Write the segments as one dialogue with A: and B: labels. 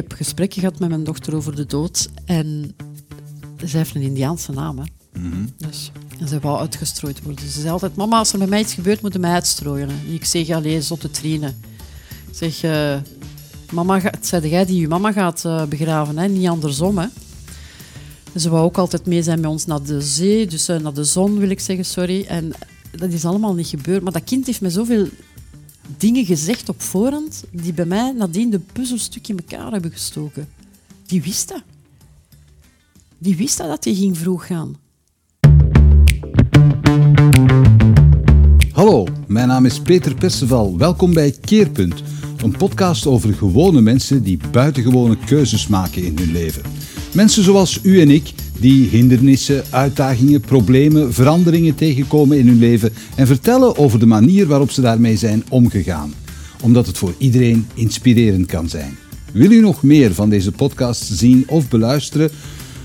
A: heb gesprekken gehad met mijn dochter over de dood. En zij heeft een Indiaanse naam. Hè. dus, en ze wou uitgestrooid worden. Ze zei altijd, mama, als er met mij iets gebeurt, moet je mij uitstrooien. En ik zeg, allee, zotte trinen. Ik zeg, eh, mama, gaat, zei jij die je mama gaat uh, begraven, hè? niet andersom. Hè. Ze wou ook altijd mee zijn met ons naar de zee, dus uh, naar de zon wil ik zeggen, sorry. En dat is allemaal niet gebeurd. Maar dat kind heeft me zoveel dingen gezegd op voorhand die bij mij nadien de puzzelstuk in elkaar hebben gestoken. Die wist dat. Die wist dat, dat hij ging vroeg gaan.
B: Hallo, mijn naam is Peter Perceval. Welkom bij Keerpunt, een podcast over gewone mensen die buitengewone keuzes maken in hun leven. Mensen zoals u en ik die hindernissen, uitdagingen, problemen, veranderingen tegenkomen in hun leven en vertellen over de manier waarop ze daarmee zijn omgegaan. Omdat het voor iedereen inspirerend kan zijn. Wil u nog meer van deze podcast zien of beluisteren?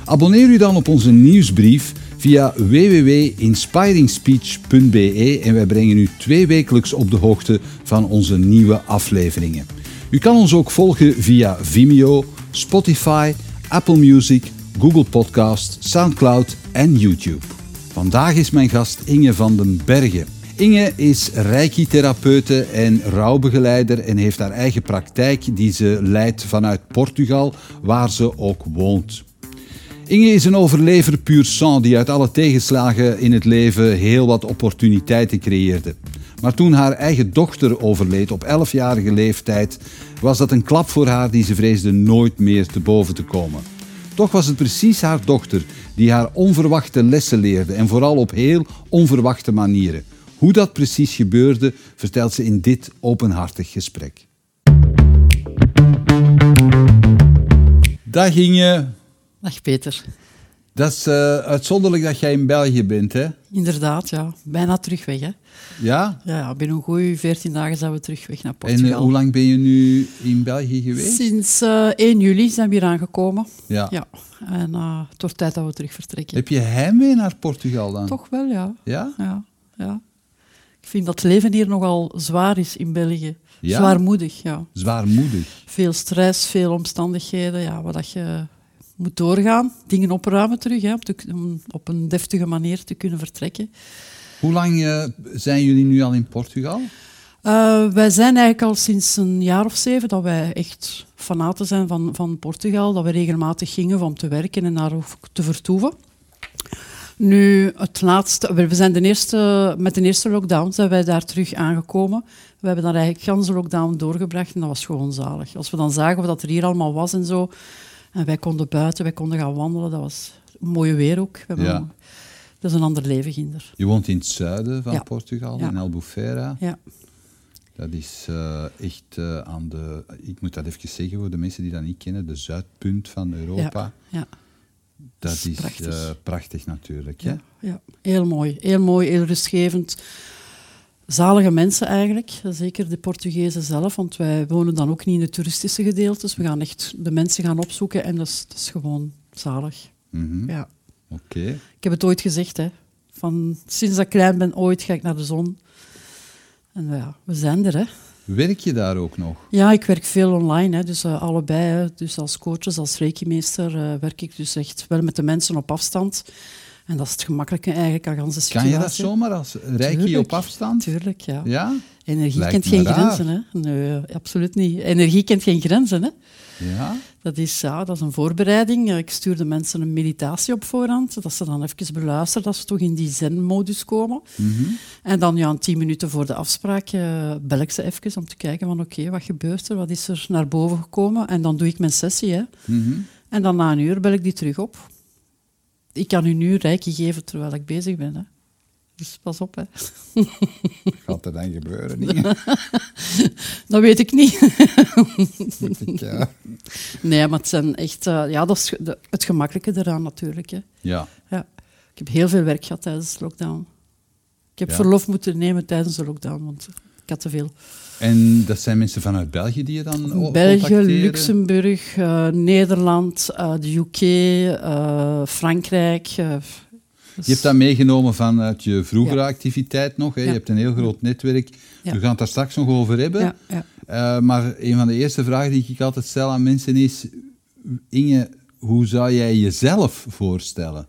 B: Abonneer u dan op onze nieuwsbrief via www.inspiringspeech.be en wij brengen u twee wekelijks op de hoogte van onze nieuwe afleveringen. U kan ons ook volgen via Vimeo, Spotify, Apple Music Google Podcast, Soundcloud en YouTube. Vandaag is mijn gast Inge van den Bergen. Inge is reiki-therapeute en rouwbegeleider en heeft haar eigen praktijk die ze leidt vanuit Portugal, waar ze ook woont. Inge is een overlever puur sang die uit alle tegenslagen in het leven heel wat opportuniteiten creëerde. Maar toen haar eigen dochter overleed op 11-jarige leeftijd, was dat een klap voor haar die ze vreesde nooit meer te boven te komen. Toch was het precies haar dochter die haar onverwachte lessen leerde en vooral op heel onverwachte manieren. Hoe dat precies gebeurde, vertelt ze in dit openhartig gesprek. Dag Inge.
A: Dag Peter.
B: Dat is uh, uitzonderlijk dat jij in België bent, hè?
A: Inderdaad, ja. Bijna terug weg, hè?
B: Ja?
A: Ja, binnen een goede 14 dagen zijn we terug weg naar Portugal.
B: En uh, hoe lang ben je nu in België geweest?
A: Sinds uh, 1 juli zijn we hier aangekomen.
B: Ja.
A: ja. En het wordt tijd dat we terug vertrekken.
B: Heb je heimwee naar Portugal dan?
A: Toch wel, ja.
B: Ja?
A: Ja, ja. Ik vind dat het leven hier nogal zwaar is in België. Ja? Zwaarmoedig, ja.
B: Zwaarmoedig?
A: Veel stress, veel omstandigheden, ja, wat dat je moet doorgaan. Dingen opruimen terug, hè, om op een deftige manier te kunnen vertrekken.
B: Hoe lang uh, zijn jullie nu al in Portugal?
A: Uh, wij zijn eigenlijk al sinds een jaar of zeven dat wij echt fanaten zijn van, van Portugal. Dat we regelmatig gingen om te werken en daar te vertoeven. Nu, het laatste, we zijn de eerste, met de eerste lockdown zijn wij daar terug aangekomen. We hebben daar eigenlijk ganse lockdown doorgebracht en dat was gewoon zalig. Als we dan zagen wat er hier allemaal was en zo, en wij konden buiten, wij konden gaan wandelen, dat was mooie weer ook. We
B: ja.
A: Dat is een ander leven ginder.
B: Je woont in het zuiden van
A: ja.
B: Portugal,
A: ja.
B: in Albufeira.
A: Ja.
B: Dat is uh, echt uh, aan de, ik moet dat even zeggen voor de mensen die dat niet kennen, de zuidpunt van Europa.
A: Ja.
B: Dat is, prachtig. Uh, prachtig. natuurlijk.
A: Ja, ja, heel mooi. Heel mooi, heel rustgevend. Zalige mensen eigenlijk, zeker de Portugezen zelf, want wij wonen dan ook niet in de toeristische gedeeltes. We gaan echt de mensen gaan opzoeken en dat is, dat is gewoon zalig.
B: Mm -hmm.
A: Ja.
B: Oké. Okay.
A: Ik heb het ooit gezegd, hè. Van, sinds dat ik klein ben, ooit ga ik naar de zon. En ja, we zijn er, hè.
B: Werk je daar ook nog?
A: Ja, ik werk veel online, hè, dus uh, allebei. Hè. Dus als coach, als reiki-meester uh, werk ik dus echt wel met de mensen op afstand. En dat is het gemakkelijke eigenlijk aan ganse situatie.
B: Kan je dat zomaar als reiki op afstand?
A: Tuurlijk, ja.
B: ja?
A: Energie
B: Lijkt
A: kent geen
B: raar.
A: grenzen, hè. Nee, absoluut niet. Energie kent geen grenzen, hè.
B: Ja?
A: Dat is, ja, dat is een voorbereiding. Ik stuur de mensen een meditatie op voorhand, dat ze dan even beluisteren, dat ze toch in die zen-modus komen.
B: Mm -hmm.
A: En dan ja, tien minuten voor de afspraak uh, bel ik ze even om te kijken van oké, okay, wat gebeurt er, wat is er naar boven gekomen. En dan doe ik mijn sessie. Hè.
B: Mm -hmm.
A: En dan na een uur bel ik die terug op. Ik kan u nu reiki geven terwijl ik bezig ben. Hè. Dus pas op, hè.
B: Gaat er dan gebeuren? Niet?
A: dat weet ik niet.
B: ik, ja.
A: Nee, maar het zijn echt... Uh, ja, dat is de, het gemakkelijke eraan natuurlijk. Hè.
B: Ja.
A: ja. Ik heb heel veel werk gehad tijdens de lockdown. Ik heb
B: Ja.
A: verlof moeten nemen tijdens de lockdown, want ik had te veel.
B: En dat zijn mensen vanuit België die je dan
A: België? Luxemburg, eh, Nederland, eh, de UK, eh, Frankrijk. dus-
B: Je hebt dat meegenomen vanuit je vroegere activiteit nog. Hè?
A: Ja.
B: Je hebt een heel groot netwerk.
A: Ja.
B: We gaan het daar straks nog over hebben. maar een van de eerste vragen die ik altijd stel aan mensen is: Inge, hoe zou jij jezelf voorstellen?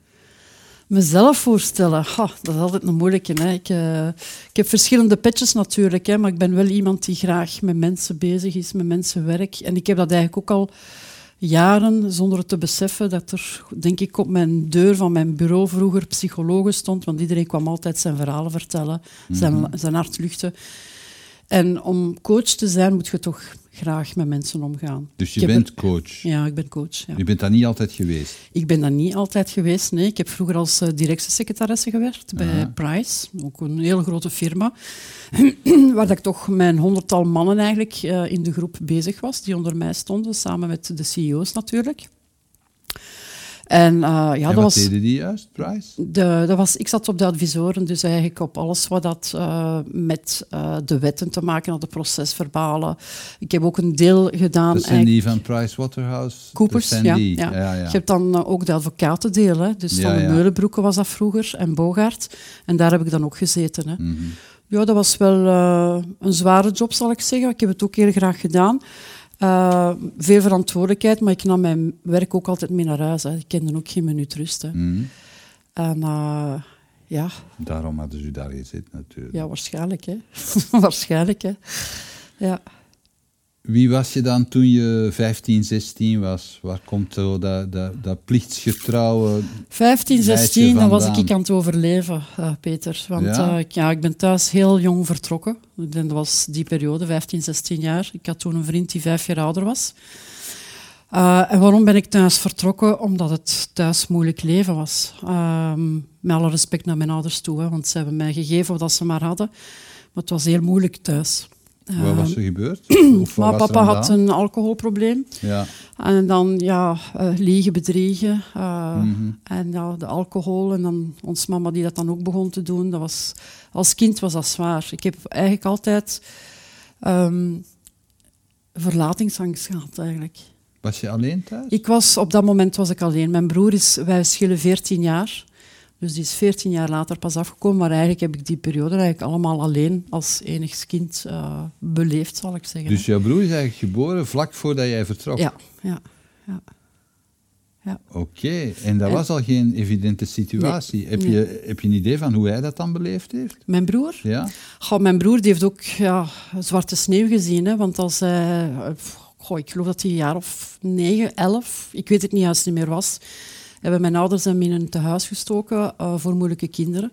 A: Mezelf voorstellen, ha, dat is altijd een moeilijke. Hè. Ik, uh, ik heb verschillende petjes natuurlijk, hè, maar ik ben wel iemand die graag met mensen bezig is, met mensen werkt. En ik heb dat eigenlijk ook al jaren, zonder het te beseffen, dat er, denk ik, op mijn deur van mijn bureau vroeger psychologen stond, want iedereen kwam altijd zijn verhalen vertellen, zijn, mhm. zijn hart luchten. En om coach te zijn, moet je toch graag met mensen omgaan.
B: Dus je bent coach?
A: Ja, ik ben coach. Ja.
B: Je bent dat niet altijd geweest?
A: Ik ben dat niet altijd geweest, nee. Ik heb vroeger als uh, directiesecretaresse gewerkt bij Price, ook een hele grote firma, waar ik toch mijn honderdtal mannen eigenlijk uh, in de groep bezig was, die onder mij stonden, samen met de CEO's natuurlijk. En, uh, ja,
B: en dat wat was, deden die juist, Price?
A: De, dat was, ik zat op de advisoren, dus eigenlijk op alles wat dat uh, met uh, de wetten te maken had, de procesverbalen. Ik heb ook een deel gedaan...
B: Dat zijn die van Price Waterhouse?
A: Coopers, ja, ja. ja, ja. Je hebt dan ook de advocatendeel, hè. dus van de Meulenbroeken was dat vroeger, en Bogaert. En daar heb ik dan ook gezeten. Hè. Mm -hmm. Ja, dat was wel een zware job, zal ik zeggen. Ik heb het ook heel graag gedaan. Uh, veel verantwoordelijkheid, maar ik nam mijn werk ook altijd mee naar huis. Hè. Ik kende ook geen minuut rust. Hè. Mm. En uh, ja.
B: Daarom hadden ze daar gezeten natuurlijk.
A: Ja, waarschijnlijk. Hè. waarschijnlijk. Hè. Ja.
B: Wie was je dan toen je 15, 16 was? Waar komt dat, dat, dat plichtsgetrouwe
A: 15, 16, dan was ik aan het overleven, uh, Peter. Want ja? Uh, ja? ik ben thuis heel jong vertrokken. Dat was die periode, 15, 16 jaar. Ik had toen een vriend die vijf jaar ouder was. Uh, en waarom ben ik thuis vertrokken? Omdat het thuis moeilijk leven was. Ehm, met alle respect naar mijn ouders toe, hè, want ze hebben mij gegeven wat ze maar hadden. Maar het was heel moeilijk thuis.
B: Wat was er gebeurd?
A: maar papa had een alcoholprobleem. Ja. En dan ja, uh, liegen, bedriegen. Uh, mm -hmm. En ja, de alcohol. En dan ons mama die dat dan ook begon te doen. Dat was, als kind was dat zwaar. Ik heb eigenlijk altijd um, verlatingsangst gehad eigenlijk.
B: Was je alleen thuis?
A: Ik was, op dat moment was ik alleen. Mijn broer is, wij schillen 14 jaar. Dus die is 14 jaar later pas afgekomen. Maar eigenlijk heb ik die periode eigenlijk allemaal alleen als enig kind uh, beleefd, zal ik zeggen.
B: Dus jouw broer is eigenlijk geboren vlak voordat jij vertrok?
A: Ja, ja. ja.
B: ja. Oké, en dat was al geen evidente situatie. Nee, heb, nee. je, heb je een idee van hoe hij dat dan beleefd heeft?
A: Mijn broer?
B: Ja.
A: Goh, mijn broer die heeft ook ja, zwarte sneeuw gezien. Hè, want als hij... Goh, ik geloof dat hij een jaar of negen, elf, ik weet het niet juist niet meer was hebben mijn ouders hem in een tehuis gestoken uh, voor moeilijke kinderen.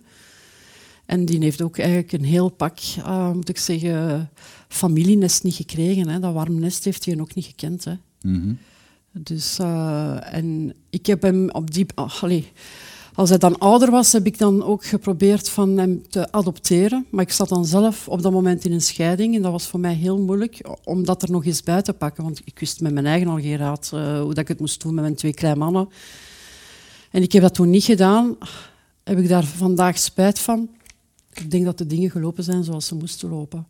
A: En die heeft ook eigenlijk een heel pak, uh, moet ik zeggen, familienest niet gekregen. Hè. Dat warm nest heeft hij ook niet gekend. Hè. Mm -hmm. Dus, uh, en ik heb hem op die... Oh, allez, als hij dan ouder was, heb ik dan ook geprobeerd van hem te adopteren. Maar ik zat dan zelf op dat moment in een scheiding. En dat was voor mij heel moeilijk om dat er nog eens bij te pakken. Want ik wist met mijn eigen al geen raad uh, hoe dat ik het moest doen met mijn twee kleine mannen. En ik heb dat toen niet gedaan. Heb ik daar vandaag spijt van? Ik denk dat de dingen gelopen zijn zoals ze moesten lopen.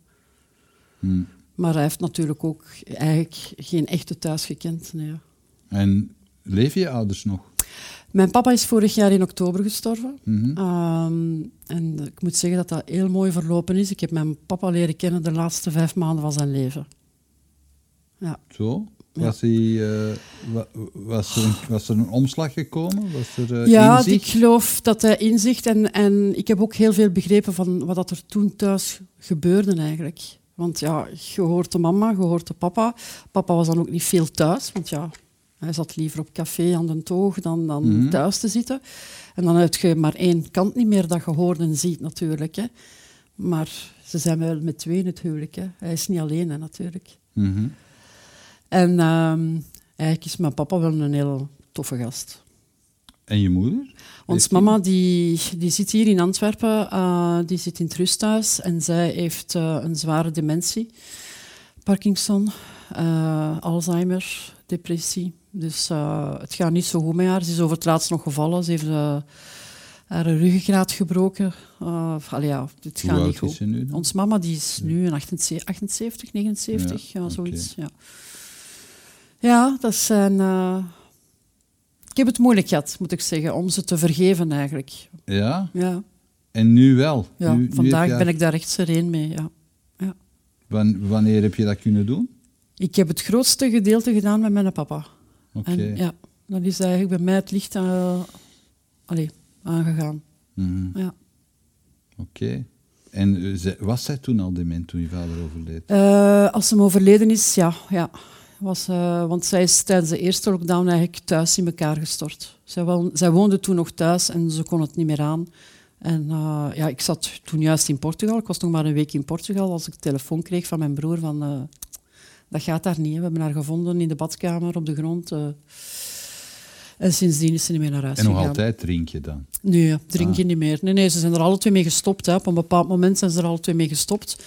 A: Hmm. Maar hij heeft natuurlijk ook eigenlijk geen echte thuis gekend. Nee.
B: En leven je ouders nog?
A: Mijn papa is vorig jaar in oktober gestorven. Mm -hmm. um, en ik moet zeggen dat dat heel mooi verlopen is. Ik heb mijn papa leren kennen de laatste vijf maanden van zijn leven.
B: Ja. Zo? Was, hij, uh, was, er een, was er een omslag gekomen? Was er, uh,
A: ja,
B: inzicht?
A: ik geloof dat hij inzicht. En, en ik heb ook heel veel begrepen van wat er toen thuis gebeurde eigenlijk. Want ja, je hoort de mama, je hoort de papa. Papa was dan ook niet veel thuis, want ja, hij zat liever op café aan de toog dan, dan mm -hmm. thuis te zitten. En dan heb je maar één kant niet meer dat je hoort en ziet natuurlijk. Hè. Maar ze zijn wel met twee in het huwelijk. Hè. Hij is niet alleen hè, natuurlijk. Mm -hmm. En um, eigenlijk is mijn papa wel een heel toffe gast.
B: En je moeder?
A: Ons mama die, die zit hier in Antwerpen, uh, die zit in het rusthuis en zij heeft uh, een zware dementie. Parkinson, uh, Alzheimer, depressie. Dus het gaat niet zo goed met haar. Ze is over het laatst nog gevallen. Ze heeft haar ruggengraat gebroken. Allee, ja, dit gaat niet goed. Ons mama die is nu 78, 78 79, ja, ja zoiets. Okay. Ja. Ja, dat zijn. Uh... Ik heb het moeilijk gehad, moet ik zeggen, om ze te vergeven eigenlijk.
B: Ja?
A: Ja.
B: En nu wel?
A: Ja,
B: nu,
A: vandaag ben ik daar echt sereen mee, ja. ja.
B: Wan- wanneer heb je dat kunnen doen?
A: Ik heb het grootste gedeelte gedaan met mijn papa.
B: Oké.
A: Ja, dat is eigenlijk bij mij het licht eh, allee, aangegaan.
B: Mhm.
A: Ja.
B: Oké. En eh, was zij toen al dement toen je vader overleed?
A: Eh, als hem overleden is, ja. ja. Was, eh, want zij is tijdens de eerste lockdown eigenlijk thuis in elkaar gestort. Zij, wel, zij woonde toen nog thuis en ze kon het niet meer aan. En eh, ja, ik zat toen juist in Portugal. Ik was nog maar een week in Portugal als ik een telefoon kreeg van mijn broer van... eh, dat gaat daar niet. hè. We hebben haar gevonden in de badkamer op de grond. en sindsdien is ze niet meer naar huis
B: En nog
A: gegaan.
B: altijd drink je dan?
A: Nee, drink
B: Ah.
A: je niet meer. Nee, nee, ze zijn er alle twee mee gestopt. Hè. Op een bepaald moment zijn ze er alle twee mee gestopt.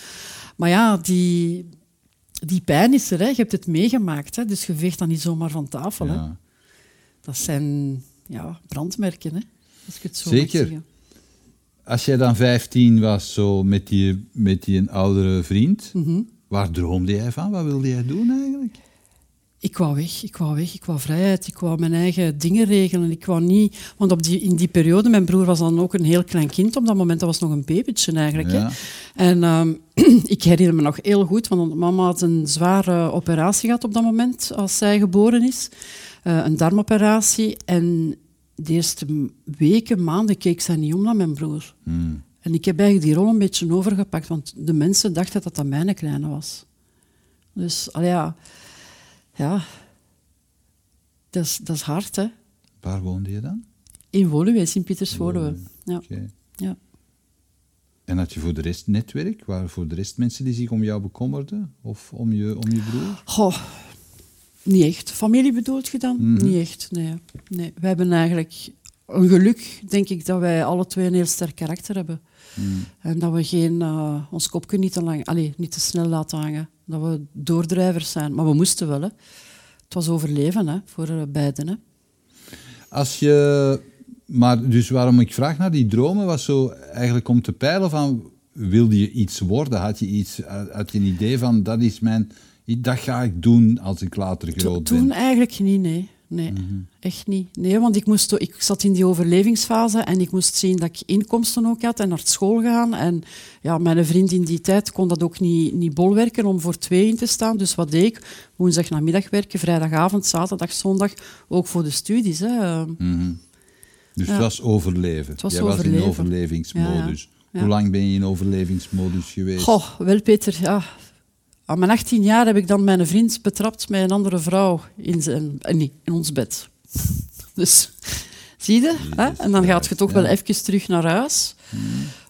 A: Maar ja, die, die pijn is er. Hè. Je hebt het meegemaakt. Hè. Dus je veegt dat niet zomaar van tafel. Hè. Dat zijn ja, brandmerken, hè. als ik het zo
B: Zeker. Als jij dan 15 was, zo met die, met die een oudere vriend,
A: Mhm.
B: waar droomde jij van? Wat wilde jij doen eigenlijk?
A: Ik wou weg, ik wou weg, ik wou vrijheid, ik wou mijn eigen dingen regelen. Ik wou niet... Want op die, in die periode, mijn broer was dan ook een heel klein kind op dat moment, dat was nog een babytje eigenlijk.
B: Ja.
A: En ehm, ik herinner me nog heel goed, want mama had een zware operatie gehad op dat moment, als zij geboren is. Eh, een darmoperatie. En de eerste weken, maanden keek zij niet om naar mijn broer.
B: Hmm.
A: En ik heb eigenlijk die rol een beetje overgepakt, want de mensen dachten dat dat mijn kleine was. Dus, al ja, ja, dat is, dat is hard, hè.
B: Waar woonde je dan?
A: In Woluwe, Sint-Pieters Woluwe. Ja,
B: Oké.
A: ja.
B: En had je voor de rest netwerk? Waren voor de rest mensen die zich om jou bekommerden? Of om je, om je broer?
A: Goh, niet echt. Familie bedoelt je dan?
B: Mhm.
A: Niet echt, nee. nee. Wij hebben eigenlijk een geluk, denk ik, dat wij alle twee een heel sterk karakter hebben.
B: Hmm.
A: En dat we geen, eh, ons kopje niet te, lang, allez, niet te snel laten hangen. Dat we doordrijvers zijn. Maar we moesten wel. Hè. Het was overleven hè, voor eh, beiden. Hè.
B: Als je... Maar dus waarom ik vraag naar die dromen, was zo eigenlijk om te peilen van... Wilde je iets worden? Had je, iets, had je een idee van, dat is mijn... Dat ga ik doen als ik later
A: To-
B: groot
A: Toen
B: ben.
A: eigenlijk niet, nee. Nee, echt niet. Nee, want ik, moest, ik zat in die overlevingsfase en ik moest zien dat ik inkomsten ook had en naar school gaan. En ja, mijn vriend in die tijd kon dat ook niet, niet bolwerken om voor twee in te staan. Dus wat deed ik? Woensdag namiddag werken, vrijdagavond, zaterdag, zondag, ook voor de studies. Hè.
B: Mhm. Dus
A: Ja.
B: het was overleven.
A: Het was
B: Jij was in overlevingsmodus.
A: Ja.
B: Hoe lang ben je in overlevingsmodus geweest?
A: Goh, wel Peter, ja. Aan mijn 18 jaar heb ik dan mijn vriend betrapt met een andere vrouw in, zijn, eh, nee, in ons bed. Dus, zie je? Hè? En dan gaat je toch wel even terug naar huis.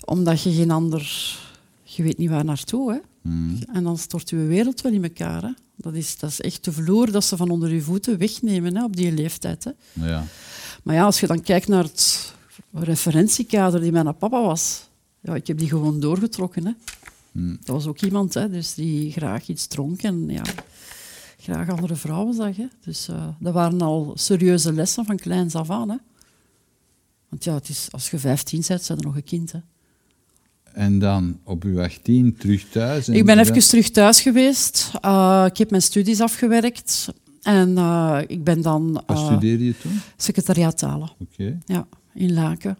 A: Omdat je geen ander... Je weet niet waar naartoe, hè.
B: Hmm.
A: En dan stort je wereld wel in elkaar, hè. Dat is, dat is echt de vloer dat ze van onder je voeten wegnemen hè, op die leeftijd. Hè.
B: Ja.
A: Maar ja, als je dan kijkt naar het referentiekader die mijn papa was, ja, ik heb die gewoon doorgetrokken. Hè.
B: Hmm.
A: Dat was ook iemand hè, dus die graag iets dronk en ja, graag andere vrouwen zag. Hè. Dus eh, dat waren al serieuze lessen van kleins af aan. Hè. Want ja, het is, als je 15 bent, zijn er nog een kind. Hè.
B: En dan op uw 18 terug thuis?
A: Ik ben
B: dan-
A: even terug thuis geweest. Eh, ik heb mijn studies afgewerkt. En eh, ik ben dan
B: Wat studeerde je toen?
A: secretariaat talen.
B: Oké.
A: Ja, in Laken.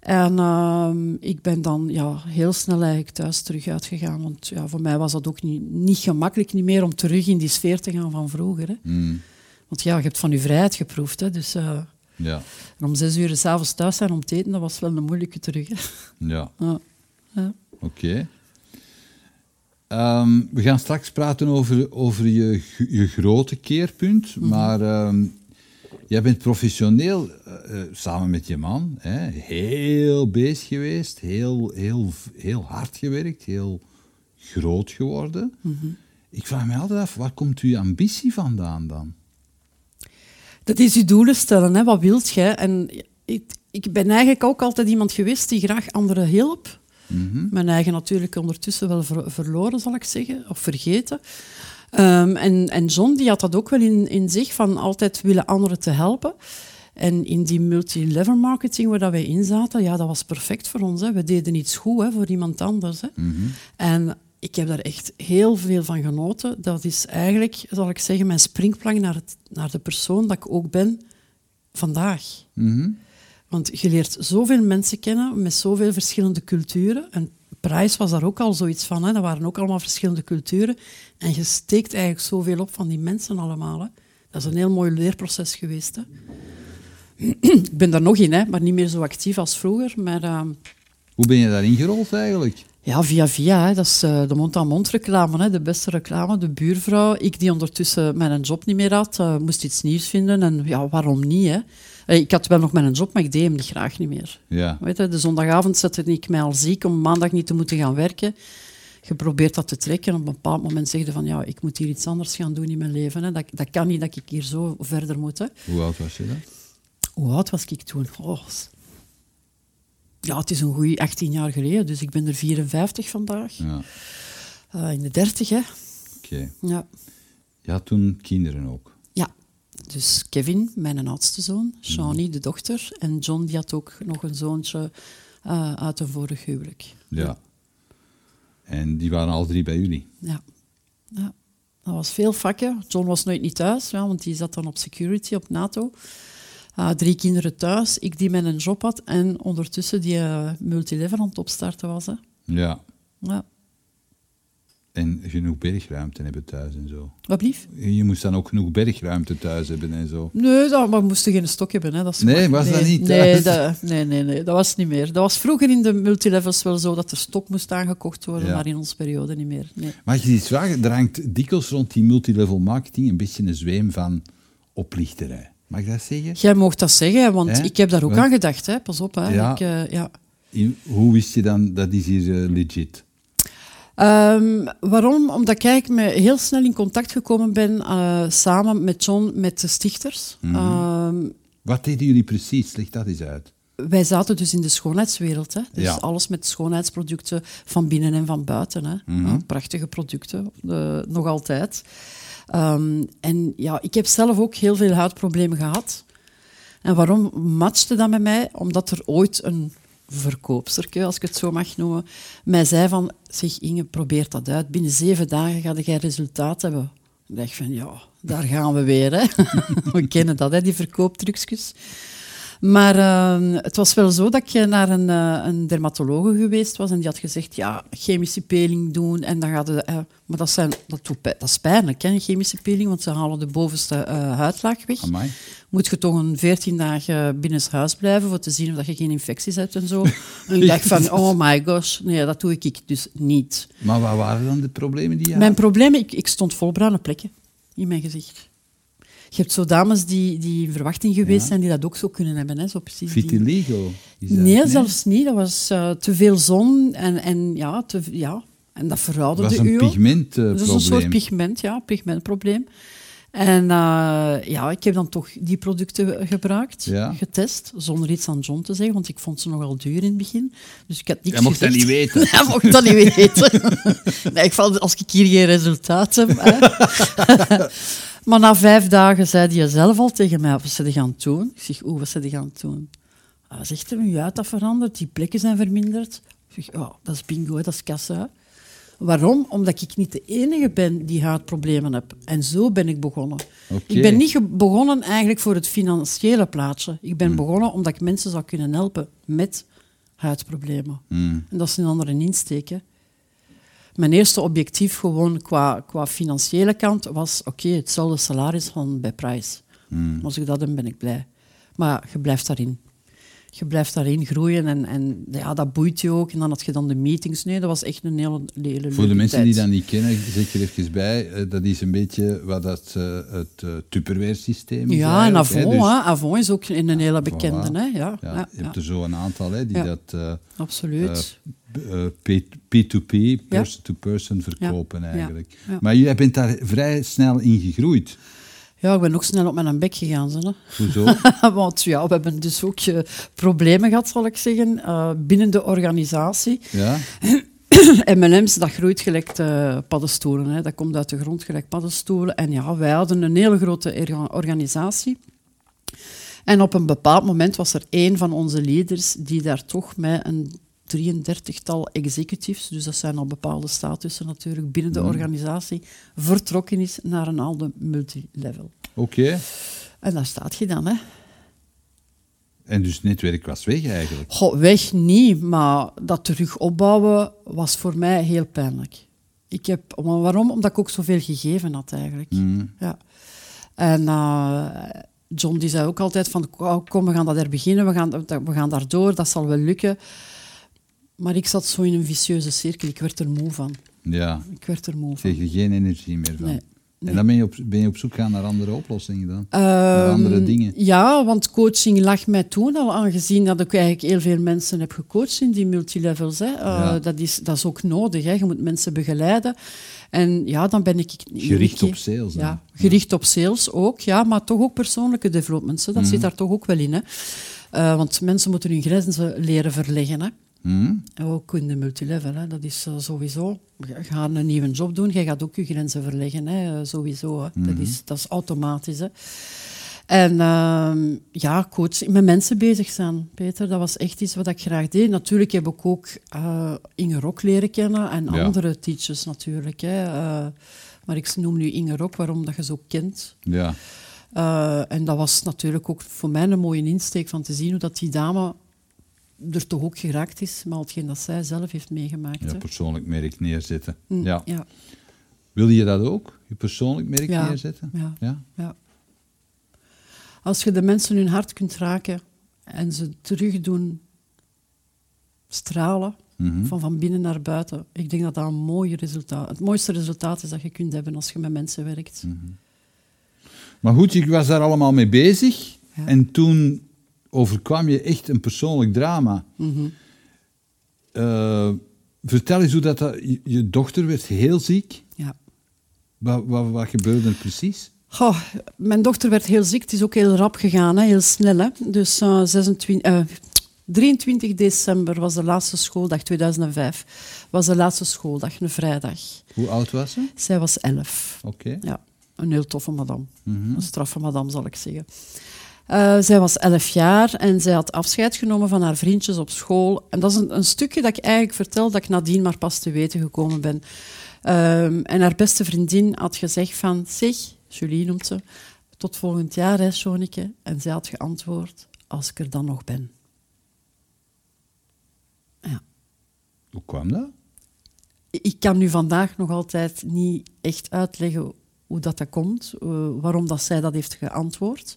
A: En ehm, ik ben dan ja, heel snel eigenlijk thuis terug uitgegaan. Want ja, voor mij was dat ook niet, niet gemakkelijk niet meer om terug in die sfeer te gaan van vroeger. Hè.
B: Hmm.
A: Want ja, je hebt van je vrijheid geproefd. Hè. Dus, eh,
B: Ja.
A: en om zes uur s'avonds thuis zijn om te eten, dat was wel een moeilijke terug. Hè.
B: Ja.
A: Ja. Ja.
B: Oké. Ehm, we gaan straks praten over, over je, je grote keerpunt.
A: Mhm.
B: Maar ehm, jij bent professioneel, eh, eh, samen met je man, hè, heel bezig geweest. Heel, heel, heel hard gewerkt. Heel groot geworden.
A: Mhm.
B: Ik vraag me altijd af, waar komt uw ambitie vandaan dan?
A: Dat is je doelen stellen. Hè. Wat wilt jij? En ik, ik ben eigenlijk ook altijd iemand geweest die graag anderen hielp.
B: Mhm.
A: Mijn eigen natuurlijk ondertussen wel ver- verloren, zal ik zeggen, of vergeten. Ehm, en, en John die had dat ook wel in, in zich, van altijd willen anderen te helpen. En in die multi-level marketing waar dat wij in zaten, ja, dat was perfect voor ons. Hè. We deden iets goed hè, voor iemand anders. Hè.
B: Mhm.
A: En ik heb daar echt heel veel van genoten. Dat is eigenlijk, zal ik zeggen, mijn springplank naar, het, naar de persoon dat ik ook ben vandaag.
B: Mhm.
A: Want je leert zoveel mensen kennen met zoveel verschillende culturen en Price was daar ook al zoiets van. Hè. Dat waren ook allemaal verschillende culturen. En je steekt eigenlijk zoveel op van die mensen allemaal. Hè. Dat is een heel mooi leerproces geweest. Hè. ik ben daar nog in, hè, maar niet meer zo actief als vroeger. Maar, uh,
B: Hoe ben je daarin gerold eigenlijk?
A: Ja, via via. Hè. Dat is uh, de mond-aan-mond reclame, hè. de beste reclame. De buurvrouw, ik die ondertussen mijn job niet meer had, uh, moest iets nieuws vinden. En ja, waarom niet? Hè? Ik had wel nog mijn job, maar ik deed hem niet graag niet meer.
B: Ja.
A: Weet je, de zondagavond zette ik mij al ziek om maandag niet te moeten gaan werken. Je probeert dat te trekken. Op een bepaald moment zeg je van ja, ik moet hier iets anders gaan doen in mijn leven. Hè. Dat, dat kan niet dat ik hier zo verder moet. Hè.
B: Hoe oud was je dan?
A: Hoe oud was ik toen? Oh. Ja, het is een goede 18 jaar geleden, dus ik ben er 54 vandaag.
B: Ja.
A: Uh, in de 30, hè.
B: Oké.
A: Okay. Ja.
B: Je had toen kinderen ook?
A: Dus Kevin, mijn oudste zoon, Shawnee, de dochter, en John, die had ook nog een zoontje uh, uit een vorig huwelijk.
B: Ja. En die waren al drie bij jullie?
A: Ja. ja. Dat was veel vakken. John was nooit niet thuis, ja, want die zat dan op security, op NATO. Uh, drie kinderen thuis, ik die met een job had en ondertussen die uh, multilevel aan het opstarten was. Hè.
B: Ja.
A: ja.
B: En genoeg bergruimte hebben thuis en zo.
A: Wat blief?
B: Je moest dan ook genoeg bergruimte thuis hebben en zo.
A: Nee, dat, maar we moesten geen stok hebben. Hè. Dat is
B: nee, was
A: nee,
B: dat niet
A: nee, dat, nee, nee, nee, dat was niet meer. Dat was vroeger in de multilevels wel zo dat er stok moest aangekocht worden,
B: Ja.
A: maar in onze periode niet meer. Nee.
B: Maar je iets vraagt, er hangt dikwijls rond die multilevel marketing een beetje een zweem van oplichterij. Mag ik dat zeggen?
A: Jij mocht dat zeggen, want ik heb daar ook
B: Wat?
A: aan gedacht. Hè. Pas op. Hè.
B: Ja.
A: Ik, eh, ja.
B: In- Hoe wist je dan dat is hier eh, legit?
A: Ehm, waarom? Omdat ik me heel snel in contact gekomen ben eh, samen met John, met de stichters.
B: Mhm.
A: Ehm,
B: Wat deden jullie precies? Leg dat eens uit.
A: wij zaten dus in de schoonheidswereld. Hè? Dus
B: Ja.
A: alles met schoonheidsproducten van binnen en van buiten. Hè?
B: Mhm.
A: Prachtige producten, eh, nog altijd. Ehm, en ja, ik heb zelf ook heel veel huidproblemen gehad. En waarom matchte dat met mij? Omdat er ooit een verkoopsterke, als ik het zo mag noemen, mij zei van, zeg Inge, probeer dat uit. Binnen zeven dagen ga jij resultaat hebben. Ik dacht van, ja, daar gaan we weer. Hè. we kennen dat, hè, die verkooptrucjes. Maar eh, het was wel zo dat ik naar een, eh, een dermatologe geweest was en die had gezegd, ja, chemische peeling doen en dan gaat het... eh, maar dat, zijn, dat, doet dat is pijnlijk, hè, chemische peeling, want ze halen de bovenste eh, huidlaag weg.
B: Amai.
A: Moet je toch een 14 dagen binnen huis blijven voor te zien of dat je geen infecties hebt en zo. En ik dacht van, oh my gosh, nee, dat doe ik dus niet.
B: Maar wat waren dan de problemen die je
A: Mijn
B: had?
A: probleem, ik, ik stond vol bruine plekken in mijn gezicht. Je hebt zo dames die, die in verwachting geweest
B: Ja.
A: zijn, die dat ook zo kunnen hebben. Hè? Zo precies die-
B: Vitiligo? Is dat-
A: Nee, zelfs niet. Dat was eh, te veel zon en, en, ja, te, ja, en dat
B: Dat
A: verouderde
B: was een
A: u ook.
B: pigmentprobleem.
A: Dat is een soort pigment, ja, pigmentprobleem. En eh, ja, ik heb dan toch die producten gebruikt,
B: Ja.
A: getest, zonder iets aan John te zeggen, want ik vond ze nogal duur in het begin. Dus ik had niks
B: Jij mocht dat niet weten.
A: Hij mocht dat niet weten. nee, ik vond, als ik hier geen resultaat heb... Maar na vijf dagen zei hij zelf al tegen mij, wat ze die gaan doen? Ik zeg, oeh, wat ze die gaan doen? Hij zegt, "Hebben je huid dat veranderd, die plekken zijn verminderd. Ik zeg, oh, dat is bingo, dat is kassa. Waarom? Omdat ik niet de enige ben die huidproblemen heb. En zo ben ik begonnen. Ik ben niet begonnen eigenlijk voor het financiële plaatje. Ik ben begonnen omdat ik mensen zou kunnen helpen met huidproblemen.
B: Hmm.
A: En dat is een andere insteek. hè. Mijn eerste objectief gewoon qua, qua financiële kant was... Oké, hetzelfde salaris van bij Price.
B: Hmm.
A: Als ik dat heb, ben ik blij. Maar je blijft daarin. Je blijft daarin groeien en, en ja, dat boeit je ook. En dan had je dan de meetings. Nee, dat was echt een hele, hele
B: Voor de mensen
A: tijd.
B: die dat niet kennen, zeg er even bij, eh, dat is een beetje wat dat, eh, het uh, Tupperware-systeem is.
A: Ja, en Avon,
B: hè. Dus-.
A: Avon is ook een hele bekende.
B: Voilà.
A: Hè. Ja,
B: ja,
A: ja,
B: je hebt er zo een aantal hè, die dat eh,
A: absoluut.
B: B- eh, P- P2P, person-to-person, verkopen eigenlijk. Maar jij bent daar vrij snel in gegroeid.
A: ja, ik ben ook snel op mijn bek gegaan. Hè.
B: Hoezo?
A: Want ja, we hebben dus ook eh, problemen gehad, zal ik zeggen, eh, binnen de organisatie.
B: ja?
A: M&M's, dat groeit gelijk de paddenstoelen. Hè. Dat komt uit de grond gelijk paddenstoelen. En ja, wij hadden een hele grote organisatie. En op een bepaald moment was er één van onze leaders die daar toch met een 33-tal executives, dus dat zijn al bepaalde statussen natuurlijk, binnen de organisatie, vertrokken is naar een andere multilevel.
B: Oké.
A: En daar staat je dan, hè.
B: En dus netwerk was weg eigenlijk.
A: Goh, weg niet, maar dat terug opbouwen was voor mij heel pijnlijk. Ik heb, waarom? Omdat ik ook zoveel gegeven had eigenlijk. Ja. En uh, John die zei ook altijd van, kom, we gaan dat er beginnen, we gaan, we gaan daardoor, dat zal wel lukken. Maar ik zat zo in een vicieuze cirkel, ik werd er moe van.
B: Ja.
A: Ik werd er moe van.
B: Kreeg je geen energie meer van?
A: Nee.
B: En dan ben je, op, ben je op zoek gaan naar andere oplossingen dan? naar
A: Ehm,
B: andere dingen?
A: Ja, want coaching lag mij toen al aangezien dat ik eigenlijk heel veel mensen heb gecoacht in die multilevels. Hè. Uh,
B: Ja.
A: dat, is, dat is ook nodig. Hè. Je moet mensen begeleiden. En ja, dan ben ik...
B: Gericht
A: ik-
B: op sales?
A: Ja, gericht op sales ook, ja, maar toch ook persoonlijke developments. hè. Dat
B: Mhm.
A: zit daar toch ook wel in. Hè. Eh, want mensen moeten hun grenzen leren verleggen. Hè.
B: Hm?
A: Ook in de multilevel, hè. dat is eh, sowieso. Je gaat een nieuwe job doen, jij gaat ook je grenzen verleggen, hè. eh, sowieso. Hè. dat, is, dat is automatisch. Hè. En ehm, ja, coach, met mensen bezig zijn, Peter, dat was echt iets wat ik graag deed. Natuurlijk heb ik ook eh, Inge Rok leren kennen en
B: Ja.
A: andere teachers natuurlijk. Hè. Maar ik noem nu Inge Rok, waarom dat je ze ook kent.
B: Ja.
A: En dat was natuurlijk ook voor mij een mooie insteek van te zien hoe dat die dame er toch ook geraakt is, maar hetgeen dat zij zelf heeft meegemaakt.
B: ja, persoonlijk merk neerzetten.
A: Mm,
B: Ja.
A: ja,
B: Wil je dat ook? Je persoonlijk merk
A: Ja.
B: neerzetten?
A: ja,
B: Ja?
A: ja. Als je de mensen hun hart kunt raken en ze terug doen stralen,
B: Mhm.
A: van van binnen naar buiten, ik denk dat dat een mooi resultaat, het mooiste resultaat is dat je kunt hebben als je met mensen werkt.
B: Mhm. Maar goed, je was daar allemaal mee bezig. En toen overkwam je echt een persoonlijk drama.
A: Mhm.
B: Eh, vertel eens hoe dat, dat... Je, dochter werd heel ziek.
A: Ja.
B: Wat, wat, wat gebeurde er precies?
A: Goh, mijn dochter werd heel ziek. Het is ook heel rap gegaan, hè? heel snel. Hè? Dus eh, 26, eh, 23 december was de laatste schooldag, 2005. Was de laatste schooldag, een vrijdag.
B: Hoe oud was ze?
A: Zij was 11.
B: Oké.
A: Ja, een heel toffe madame.
B: Mhm.
A: Een straffe madame, zal ik zeggen. Eh, zij was 11 jaar en zij had afscheid genomen van haar vriendjes op school. En dat is een, een stukje dat ik eigenlijk vertel dat ik nadien maar pas te weten gekomen ben. Ehm, en haar beste vriendin had gezegd van... Zeg, Julie noemt ze, tot volgend jaar, hè, Jonike. En zij had geantwoord, als ik er dan nog ben. Ja.
B: Hoe kwam dat?
A: Ik kan nu vandaag nog altijd niet echt uitleggen hoe dat, dat komt, eh, waarom dat zij dat heeft geantwoord.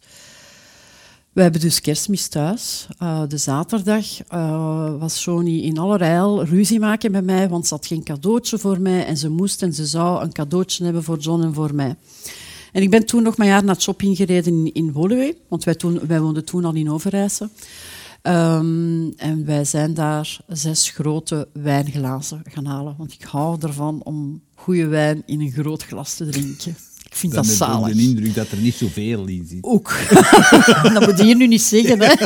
A: We hebben dus kerstmis thuis. Eh, de zaterdag eh, was Joni in allerijl ruzie maken met mij, want ze had geen cadeautje voor mij en ze moest en ze zou een cadeautje hebben voor John en voor mij. En ik ben toen nog mijn jaar naar het shopping gereden in, in Woluwe, want wij, toen, wij woonden toen al in Overijse. Ehm, en wij zijn daar zes grote wijnglazen gaan halen. Want ik hou ervan om goede wijn in een groot glas te drinken. Ik vind
B: Dan
A: dat
B: heb je ook
A: zalig.
B: de indruk dat er niet zoveel in zit.
A: Ook. dat moet je hier nu niet zeggen, hè.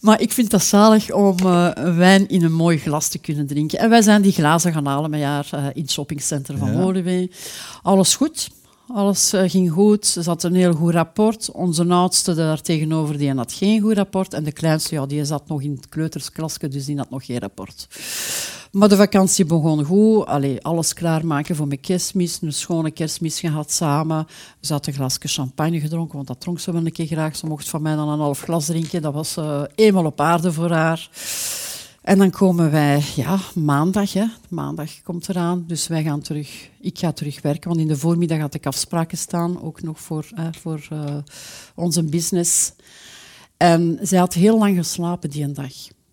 A: Maar ik vind dat zalig om eh, wijn in een mooi glas te kunnen drinken. En wij zijn die glazen gaan halen met haar eh, in het shoppingcenter van
B: Ja.
A: Alles goed. Alles eh, ging goed. Ze had een heel goed rapport. Onze oudste daar tegenover, die had geen goed rapport. En de kleinste, ja, die zat nog in het kleutersklasje, dus die had nog geen rapport. Maar de vakantie begon goed. Allee, alles klaarmaken voor mijn kerstmis. Een schone kerstmis gehad samen. Ze had een glasje champagne gedronken, want dat dronk ze wel een keer graag. Ze mocht van mij dan een half glas drinken. Dat was eh, eenmaal op aarde voor haar. En dan komen wij, ja, maandag. Hè. Maandag komt eraan, dus wij gaan terug. Ik ga terug werken, want in de voormiddag had ik afspraken staan, ook nog voor, eh, voor eh, onze business. En zij had heel lang geslapen die een dag.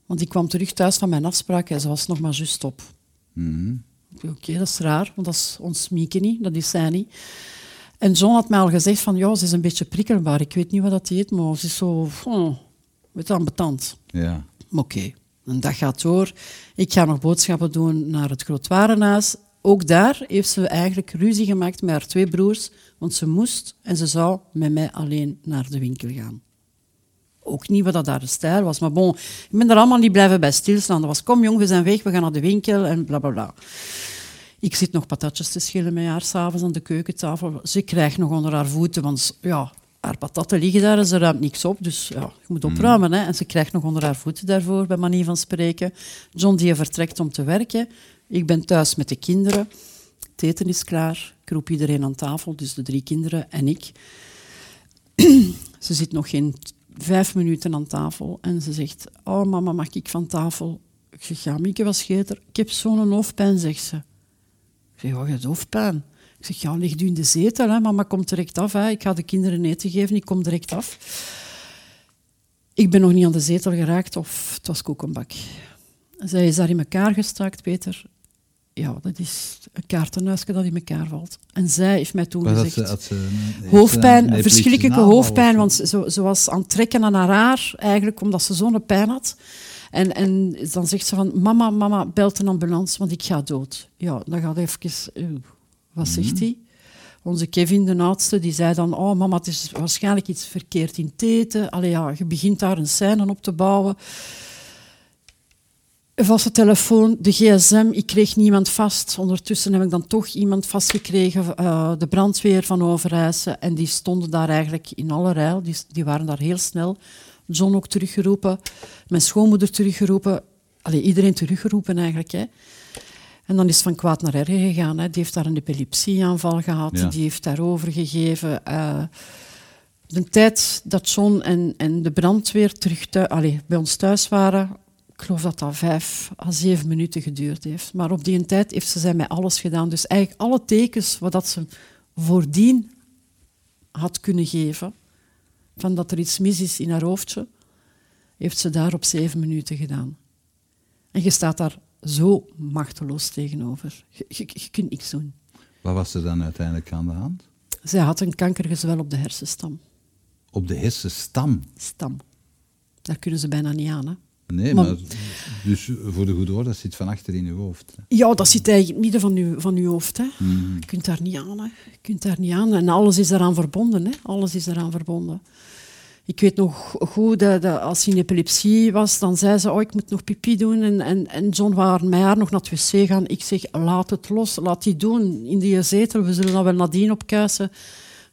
A: Want ik kwam terug thuis van mijn afspraak en ze was nog maar juist op.
B: Mhm.
A: Oké, dat is raar, want dat is ons Mieke niet, dat is zij niet. En John had mij al gezegd van, ja, ze is een beetje prikkelbaar. Ik weet niet wat dat heet, maar ze is zo, oh, weet ambetant.
B: Ja.
A: Maar Oké, een dag gaat door. Ik ga nog boodschappen doen naar het grootwarenhuis. Ook daar heeft ze eigenlijk ruzie gemaakt met haar twee broers, want ze moest en ze zou met mij alleen naar de winkel gaan. Ook niet wat dat daar de stijl was, maar bon, ik ben er allemaal niet blijven bij stilstaan. Dat was, kom jong, we zijn weg, we gaan naar de winkel en bla bla bla. Ik zit nog patatjes te schillen met haar s'avonds aan de keukentafel. Ze krijgt nog onder haar voeten, want ja, haar patatten liggen daar en ze ruimt niks op. Dus ja, je moet opruimen. Hè. En ze krijgt nog onder haar voeten daarvoor, bij manier van spreken. John die vertrekt om te werken. Ik ben thuis met de kinderen. Het eten is klaar. Ik roep iedereen aan tafel, dus de drie kinderen en ik. Ze zit nog geen vijf minuten aan tafel en ze zegt: Oh, mama, mag ik van tafel? Ik zeg: Ja, Mieke, was scheter. Ik heb zo'n hoofdpijn, zegt ze. Ik zeg: Oh, je hebt hoofdpijn. Ik zeg: Ja, ligt u in de zetel, hè? mama komt direct af. Hè? Ik ga de kinderen eten geven, ik kom direct af. Ik ben nog niet aan de zetel geraakt of het was koekenbak. Zij is daar in elkaar gestakt, Peter. Ja, dat is een kaartenhuisje dat in elkaar valt. En zij heeft mij toen gezegd...
B: ze- had ze een-
A: Hoofdpijn,
B: een
A: verschrikkelijke hoofdpijn, want ze, ze was aan het trekken aan haar haar, eigenlijk omdat ze zo'n pijn had. En, en dan zegt ze van, mama, mama, belt een ambulance, want ik ga dood. Ja, dan gaat even... eh, wat zegt hij? Onze Kevin, de oudste, die zei dan, oh mama, het is waarschijnlijk iets verkeerd in het eten. Allee, ja, je begint daar een scène op te bouwen. Vaste telefoon, de gsm, ik kreeg niemand vast. Ondertussen heb ik dan toch iemand vastgekregen, eh, de brandweer van Overijse. En die stonden daar eigenlijk in alle rij, die, die waren daar heel snel. John ook teruggeroepen, mijn schoonmoeder teruggeroepen. Allee, iedereen teruggeroepen eigenlijk. Hè. En dan is van kwaad naar erger gegaan. Hè. Die heeft daar een epilepsieaanval gehad,
B: Ja.
A: die heeft daar overgegeven. Eh, de tijd dat John en, en de brandweer terug thu- allee, bij ons thuis waren, ik geloof dat dat vijf à zeven minuten geduurd heeft. Maar op die tijd heeft ze zij mij alles gedaan. Dus eigenlijk alle tekens wat dat ze voordien had kunnen geven, van dat er iets mis is in haar hoofdje, heeft ze daar op zeven minuten gedaan. En je staat daar zo machteloos tegenover. Je, je, je kunt niks doen.
B: Wat was er dan uiteindelijk aan de hand?
A: Zij had een kankergezwel op de hersenstam.
B: Op de hersenstam.
A: Stam. Daar kunnen ze bijna niet aan. Hè?
B: Nee,
A: Maar-
B: maar, dus voor de goede orde, dat zit van achter in uw hoofd. hè.
A: Ja, dat zit eigenlijk in het midden van uw, van uw hoofd. Hè. Je kunt daar niet aan. Hè. Je kunt daar niet aan. En alles is eraan verbonden. Hè. Alles is eraan verbonden. Ik weet nog goed dat, dat als hij in epilepsie was, dan zei ze, oh, ik moet nog pipi doen. En, en, en John wou met haar nog naar het wc gaan. Ik zeg, laat het los, laat die doen. In die zetel, we zullen dat wel nadien opkuisen.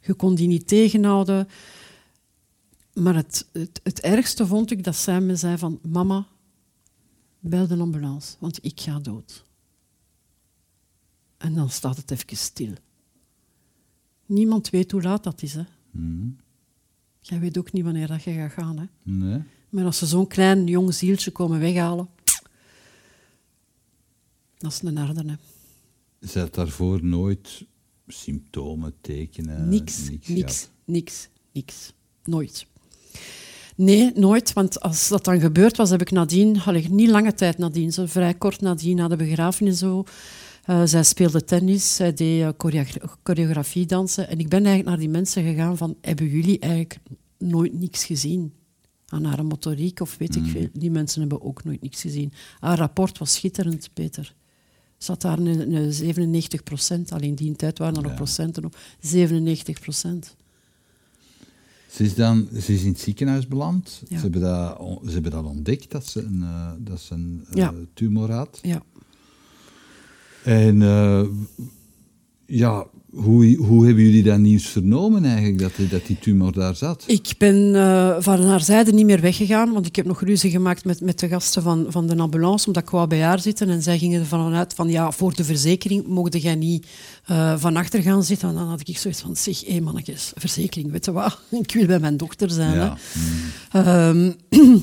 A: Je kon die niet tegenhouden. Maar het, het, het ergste vond ik dat zij me zei van, mama, bel de ambulance, want ik ga dood. En dan staat het even stil. Niemand weet hoe laat dat is. Hè.
B: Mhm.
A: Jij weet ook niet wanneer dat je gaat gaan. Hè.
B: Nee.
A: Maar als ze zo'n klein jong zieltje komen weghalen, dat is een harde. Hè.
B: Ze had daarvoor nooit symptomen, tekenen?
A: niks,
B: niks,
A: niks, niks. Nooit. Nee, nooit. Want als dat dan gebeurd was, heb ik nadien, allee, niet lange tijd nadien, zo vrij kort nadien, na de begrafenis zo, eh, zij speelde tennis, zij deed eh, choreogra- choreografie dansen. En ik ben eigenlijk naar die mensen gegaan van, hebben jullie eigenlijk nooit niks gezien? Aan haar motoriek of weet ik veel. Die mensen hebben ook nooit niks gezien. Haar rapport was schitterend, Peter. Zat daar een, een 97 procent, alleen die tijd waren er nog
B: Ja.
A: procenten op, 97 procent.
B: Ze is dan ze is in het ziekenhuis beland.
A: Ja.
B: Ze, hebben dat, ze hebben dat ontdekt, dat ze een, eh, dat ze een eh, tumor had.
A: Ja.
B: En eh, ja, hoe, hoe hebben jullie dat nieuws vernomen eigenlijk, dat die, dat die tumor daar zat?
A: Ik ben eh, van haar zijde niet meer weggegaan, want ik heb nog ruzie gemaakt met, met de gasten van, van de ambulance, omdat ik wou bij haar zitten. En zij gingen ervan uit van, ja, voor de verzekering mocht jij niet eh, van achter gaan zitten. En dan had ik zoiets van, zeg, hé mannetjes, verzekering, weet je wat? Ik wil bij mijn dochter zijn. hè.
B: ja.
A: Ehm,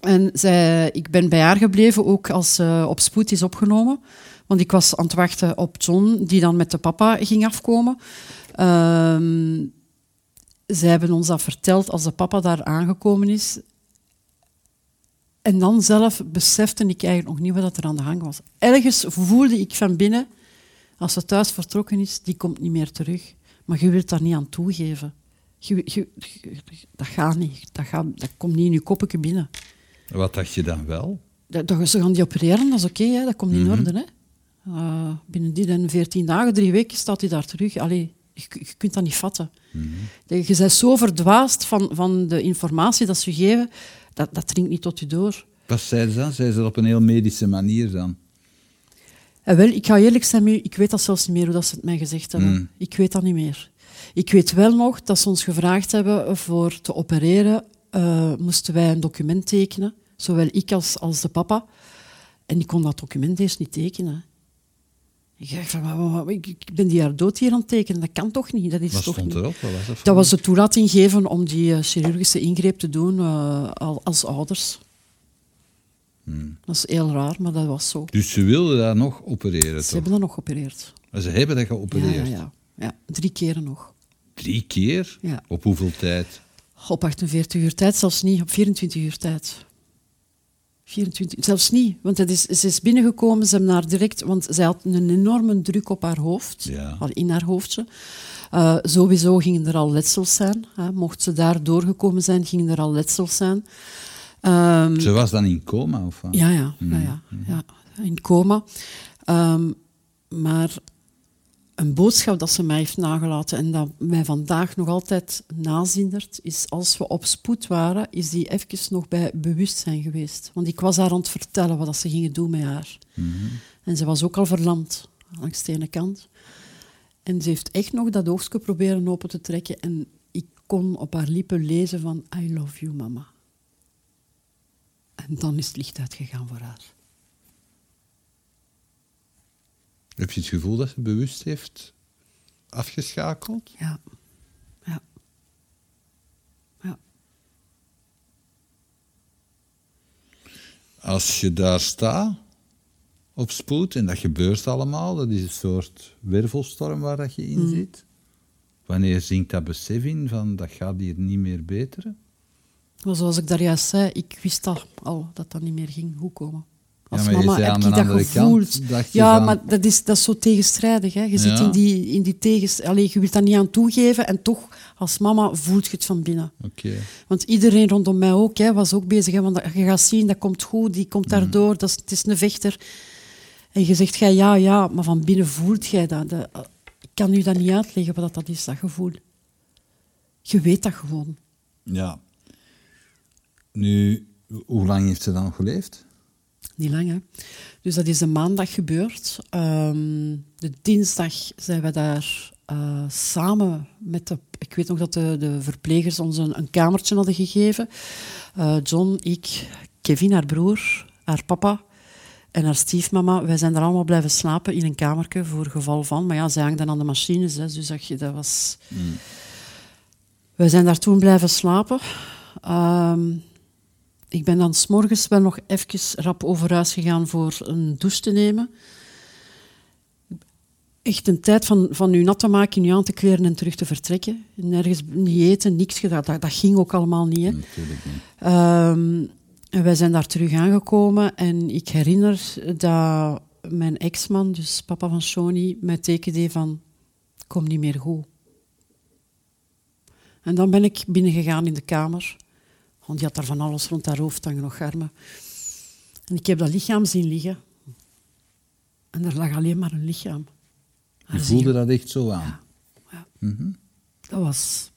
A: en zij, ik ben bij haar gebleven, ook als ze op spoed is opgenomen. Want ik was aan het wachten op John, die dan met de papa ging afkomen. Ehm zij hebben ons dat verteld als de papa daar aangekomen is. En dan zelf besefte ik eigenlijk nog niet wat er aan de gang was. Ergens voelde ik van binnen, als ze thuis vertrokken is, die komt niet meer terug. Maar je wilt daar niet aan toegeven. Je, je- je- dat gaat niet. Dat, gaat, dat komt niet in je koppetje binnen.
B: Wat dacht je dan wel?
A: Dat, dat, ze gaan die opereren, dat is oké, dat komt in orde. Hè. Eh, binnen die en 14 dagen, drie weken, staat hij daar terug. Allee, je, je kunt dat niet vatten. Je je bent zo verdwaasd van, van de informatie dat ze geven, dat, dat dringt niet tot je door.
B: Wat zei ze dan? Zei ze dat op een heel medische manier dan?
A: En wel, ik ga eerlijk zijn, met u, ik weet dat zelfs niet meer hoe dat ze het mij gezegd hebben.
B: Mm.
A: Ik weet dat niet meer. Ik weet wel nog dat ze ons gevraagd hebben voor te opereren, eh, moesten wij een document tekenen, zowel ik als, als de papa. En ik kon dat document eerst niet tekenen. Ik dacht van, maar, ik, ben die haar dood hier aan het tekenen. Dat kan toch niet? Dat is
B: Wat
A: toch
B: stond
A: niet.
B: erop? Wat was dat
A: was de toelating geven om die eh, chirurgische ingreep te doen al, als ouders.
B: Hmm.
A: Dat is heel raar, maar dat was zo.
B: Dus ze wilden daar nog opereren,
A: Ze
B: toch?
A: hebben dat nog geopereerd.
B: Maar Ze hebben dat geopereerd.
A: ja, ja. ja, drie keren nog.
B: Drie keer?
A: Ja.
B: Op hoeveel tijd?
A: Op 48 uur tijd, zelfs niet. Op 24 uur tijd. 24, zelfs niet, want het is, ze is binnengekomen, ze hebben haar direct, want zij had een enorme druk op haar hoofd,
B: Ja.
A: al in haar hoofdje. Eh, sowieso gingen er al letsels zijn. Hè. Mocht ze daar doorgekomen zijn, gingen er al letsels zijn. Ehm,
B: Ze was dan in coma of wat?
A: ja, ja, ja, ja, ja, in coma. Ehm, maar een boodschap dat ze mij heeft nagelaten en dat mij vandaag nog altijd nazindert, is als we op spoed waren, is die even nog bij bewustzijn geweest. Want ik was haar aan het vertellen wat ze gingen doen met haar. En ze was ook al verlamd, langs de ene kant. En ze heeft echt nog dat oogstje proberen open te trekken en ik kon op haar lippen lezen van I love you, mama. En dan is het licht uitgegaan voor haar.
B: Heb je het gevoel dat ze bewust heeft afgeschakeld?
A: Ja. Ja. Ja.
B: Als je daar staat op spoed en dat gebeurt allemaal, dat is een soort wervelstorm waar dat je in
A: Mm.
B: zit. Wanneer zinkt dat besef in van dat gaat hier niet meer beteren?
A: Maar zoals ik daar juist zei, ik wist al, al dat dat niet meer ging goed komen. Als mama heb ik dat gevoeld. ja,
B: van-
A: maar dat is, dat is zo tegenstrijdig. Hè. Je zit in die, in die tegens... Allee, je wilt dat niet aan toegeven en toch, als mama, voelt je het van binnen. Want iedereen rondom mij ook hè, was ook bezig. Hè, want je gaat zien, dat komt goed, die komt
B: Mm.
A: daardoor, dat is, het is een vechter. En je zegt, jij ja, ja, maar van binnen voelt jij dat. Ik kan u dat niet uitleggen wat dat is, dat gevoel. Je weet dat gewoon.
B: Ja. Nu, hoe lang heeft ze dan geleefd?
A: Niet lang, hè. Dus dat is de maandag gebeurd. Ehm, de dinsdag zijn we daar eh, samen met de... Ik weet nog dat de, de verplegers ons een, een kamertje hadden gegeven. Eh, John, ik, Kevin, haar broer, haar papa en haar stiefmama. Wij zijn daar allemaal blijven slapen in een kamertje voor geval van. Maar ja, zij hangden aan de machines, hè, dus dat, dat was... Wij zijn daar toen blijven slapen. Ehm, ik ben dan s'morgens wel nog even rap over huis gegaan voor een douche te nemen. Echt een tijd van, van u nat te maken, u aan te kleren en terug te vertrekken. Nergens niet eten, niks gedaan. Dat, dat ging ook allemaal niet. Hè.
B: Natuurlijk niet.
A: Ehm, en wij zijn daar terug aangekomen en ik herinner dat mijn ex-man, dus papa van Shoni, mij teken deed van kom niet meer goed. En dan ben ik binnengegaan in de kamer, want die had daar van alles rond haar hoofd hangen, nog garmen. En ik heb dat lichaam zien liggen. En er lag alleen maar een lichaam.
B: Je
A: Haar
B: voelde
A: ziel.
B: dat echt zo aan.
A: Ja.
B: Mhm.
A: Dat was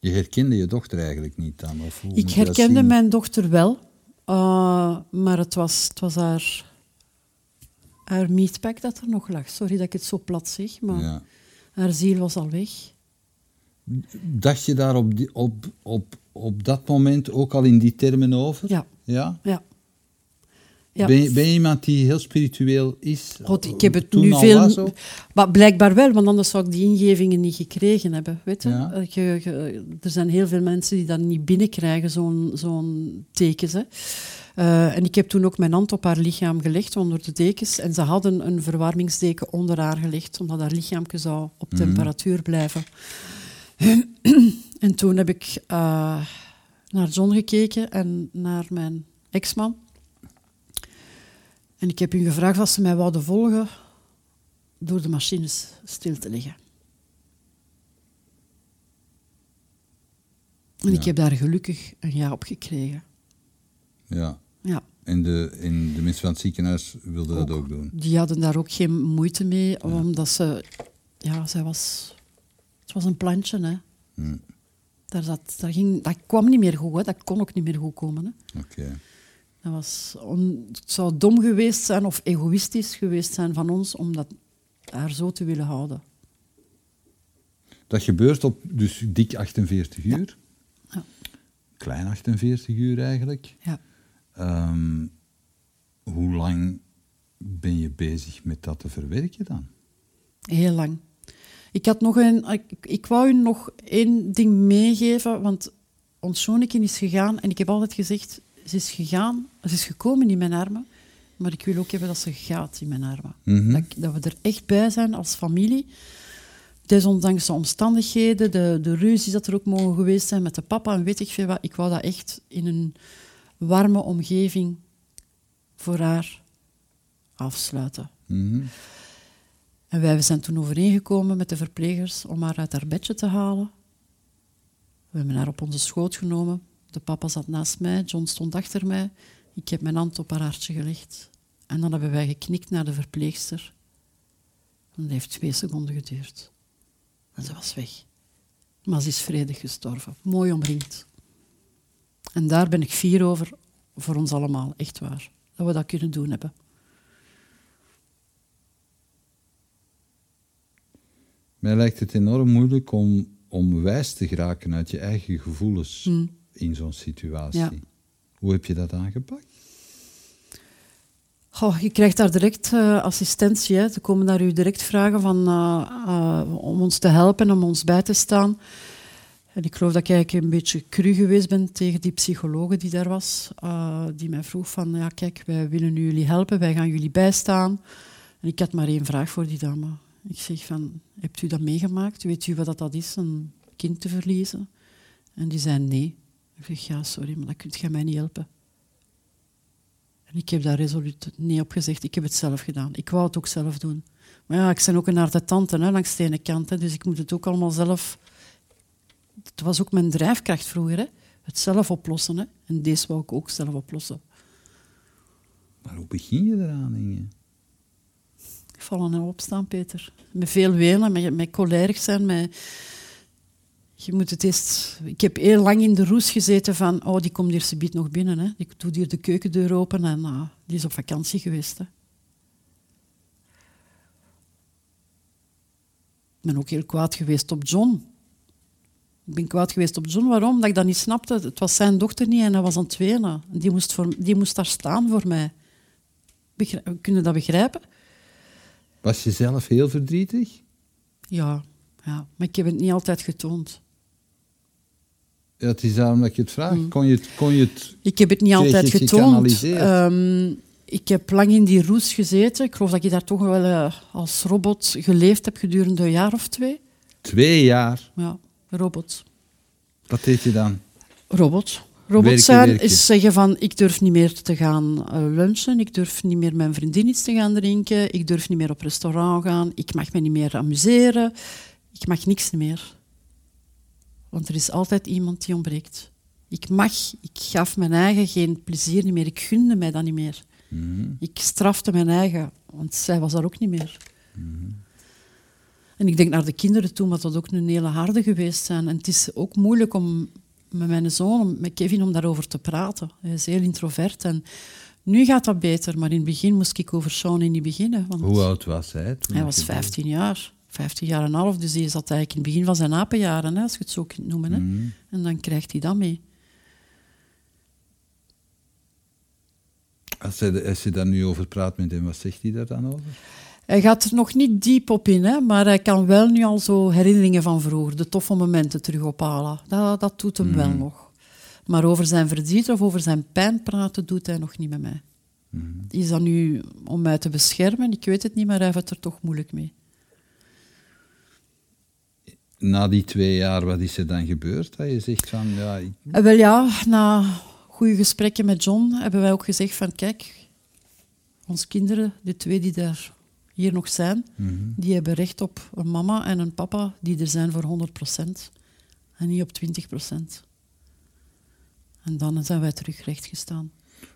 B: Je herkende je dochter eigenlijk niet dan? Of hoe
A: Ik
B: je
A: herkende mijn dochter wel, eh, maar het was, het was haar, haar meatpack dat er nog lag. Sorry dat ik het zo plat zeg, maar
B: Ja.
A: haar ziel was al weg.
B: Dacht je daar op, die, op, op, op dat moment ook al in die termen over?
A: Ja,
B: Ja?
A: ja. ja.
B: Ben, je, ben je iemand die heel spiritueel is?
A: God, ik heb het
B: Toen
A: nu veel... Maar blijkbaar wel, want anders zou ik die ingevingen niet gekregen hebben. Weet je?
B: Ja.
A: Eh, je- je- er zijn heel veel mensen die dat niet binnenkrijgen, zo'n zo'n tekens. Hè. Eh, en ik heb toen ook mijn hand op haar lichaam gelegd, onder de dekens. En ze hadden een verwarmingsdeken onder haar gelegd, omdat haar lichaam zou op temperatuur blijven. En toen heb ik eh, naar John gekeken en naar mijn ex-man. En ik heb hun gevraagd of ze mij wouden volgen door de machines stil te leggen. En ik heb daar gelukkig een ja op gekregen.
B: Ja.
A: Ja,
B: En de, en de mensen van het ziekenhuis wilden dat ook doen?
A: die hadden daar ook geen moeite mee, omdat ze... Ja, zij was... Was een plantje, hè.
B: Hm.
A: Daar zat, daar ging, dat kwam niet meer goed, hè. Dat kon ook niet meer goed komen, hè.
B: Oké.
A: Dat was on- het zou dom geweest zijn of egoïstisch geweest zijn van ons om dat, haar zo te willen houden.
B: Dat gebeurt op dus dik 48 uur.
A: Ja.
B: Klein 48 uur eigenlijk.
A: Ja.
B: Ehm, hoe lang ben je bezig met dat te verwerken dan?
A: Heel lang. Ik, had nog een, ik, ik wou u nog één ding meegeven, want ons zoontje is gegaan en ik heb altijd gezegd, ze is gegaan, ze is gekomen in mijn armen, maar ik wil ook hebben dat ze gaat in mijn armen.
B: Mhm.
A: dat, dat we er echt bij zijn als familie. Desondanks de omstandigheden, de, de ruzies dat er ook mogen geweest zijn met de papa en weet ik veel wat. Ik wou dat echt in een warme omgeving voor haar afsluiten.
B: Mhm.
A: En wij zijn toen overeengekomen met de verplegers om haar uit haar bedje te halen. We hebben haar op onze schoot genomen. De papa zat naast mij, John stond achter mij. Ik heb mijn hand op haar hartje gelegd. En dan hebben wij geknikt naar de verpleegster. Dat heeft twee seconden geduurd. En ze was weg. Maar ze is vredig gestorven. Mooi omringd. En daar ben ik fier over, voor ons allemaal, echt waar. Dat we dat kunnen doen hebben.
B: Mij lijkt het enorm moeilijk om, om wijs te geraken uit je eigen gevoelens
A: Hmm.
B: in zo'n situatie.
A: Ja.
B: Hoe heb je dat aangepakt?
A: Goh, je krijgt daar direct eh, assistentie. Hè. Ze komen naar u direct vragen van, eh, eh, om ons te helpen, om ons bij te staan. En ik geloof dat ik eigenlijk een beetje cru geweest ben tegen die psychologe die daar was. die mij vroeg van, ja kijk, wij willen jullie helpen, wij gaan jullie bijstaan. En ik had maar één vraag voor die dame. Ik zeg van, hebt u dat meegemaakt? Weet u wat dat, is, een kind te verliezen? En die zei nee. Ik zeg, ja, sorry, maar dat kunt jij mij niet helpen. En ik heb daar resoluut nee op gezegd. Ik heb het zelf gedaan. Ik wou het ook zelf doen. Maar ja, ik ben ook een harde tante hè, langs de ene kant. Hè, dus ik moet het ook allemaal zelf... Het was ook mijn drijfkracht vroeger. Hè. Het zelf oplossen. Hè. En deze wou ik ook zelf oplossen.
B: Maar hoe begin je eraan, Inge?
A: Vallen en opstaan, Peter. Met veel wenen, met, met zijn, met... Je moet het eerst... Ik heb heel lang in de roes gezeten van... Oh, die komt hier subiet nog binnen. Hè. Die doet hier de keukendeur open en ah, die is op vakantie geweest. Hè. Ik ben ook heel kwaad geweest op John. Ik ben kwaad geweest op John. Waarom? Dat ik dat niet snapte. Het was zijn dochter niet en hij was aan het. Die moest, voor, die moest daar staan voor mij. Begrijp, kun je dat begrijpen?
B: Was je zelf heel verdrietig?
A: Ja, ja, maar ik heb het niet altijd getoond.
B: Ja, het is daarom dat je het vraag. Kon, je het, kon je het...
A: Ik heb het niet altijd getoond. Ehm, ik heb lang in die roes gezeten. Ik geloof dat ik daar toch wel eh, als robot geleefd heb gedurende een jaar of twee.
B: Twee jaar.
A: Ja, robot.
B: Wat deed je dan?
A: Robot. Robot
B: Werken,
A: zijn
B: werken.
A: is zeggen van ik durf niet meer te gaan eh, lunchen, ik durf niet meer mijn vriendin iets te gaan drinken, ik durf niet meer op restaurant gaan, ik mag me niet meer amuseren, ik mag niks meer. Want er is altijd iemand die ontbreekt. Ik mag, ik gaf mijn eigen geen plezier niet meer, ik gunde mij dat niet meer.
B: Mhm.
A: Ik strafte mijn eigen, want zij was daar ook niet meer. En ik denk naar de kinderen toe, maar dat ook een hele harde geweest zijn. En het is ook moeilijk om met mijn zoon, met Kevin, om daarover te praten. Hij is heel introvert en nu gaat dat beter, maar in het begin moest ik over Sean niet beginnen. Want
B: Hoe oud was hij? toen
A: hij was
B: gebeurde?
A: 15 jaar. 15 jaar en een half, dus hij zat eigenlijk in het begin van zijn apenjaren, hè, als je het zo kunt noemen. Hè.
B: Mhm.
A: En dan krijgt hij dat mee.
B: Als je, als je daar nu over praat met hem, wat zegt hij daar dan over?
A: Hij gaat er nog niet diep op in, hè, maar hij kan wel nu al zo herinneringen van vroeger, de toffe momenten terug ophalen. Dat, dat doet hem wel nog. Maar over zijn verdriet of over zijn pijn praten doet hij nog niet met mij. Is dat nu om mij te beschermen? Ik weet het niet, maar hij heeft het er toch moeilijk mee.
B: Na die twee jaar, wat is er dan gebeurd? Dat je zegt van, ja, ik-
A: Eh, wel ja, na goede gesprekken met John hebben wij ook gezegd van kijk, onze kinderen, de twee die daar hier nog zijn, die hebben recht op een mama en een papa die er zijn voor 100% en niet op 20%. En dan zijn wij terug recht gestaan.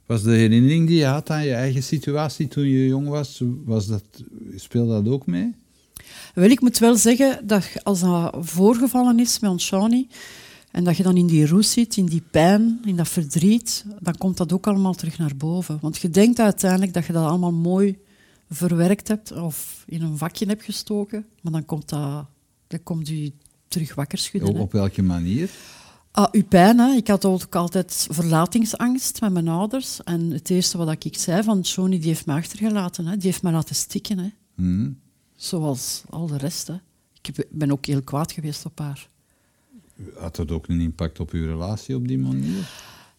B: was de herinnering die je had aan je eigen situatie toen je jong was, was dat, speelde dat ook mee?
A: Wel, ik moet wel zeggen dat als dat voorgevallen is met ons Shawnee, en dat je dan in die roes zit, in die pijn, in dat verdriet, dan komt dat ook allemaal terug naar boven. Want je denkt uiteindelijk dat je dat allemaal mooi verwerkt hebt of in een vakje hebt gestoken, maar dan komt dat, dat komt u terug wakker schudden.
B: Op welke manier?
A: Ah, uw pijn, hè. Ik had ook altijd verlatingsangst met mijn ouders. En het eerste wat ik zei van Johnny, die heeft me achtergelaten. Hè. Die heeft me laten stikken. Hè.
B: Hmm.
A: Zoals al de rest. Hè. Ik ben ook heel kwaad geweest op haar.
B: Had dat ook een impact op uw relatie op die manier?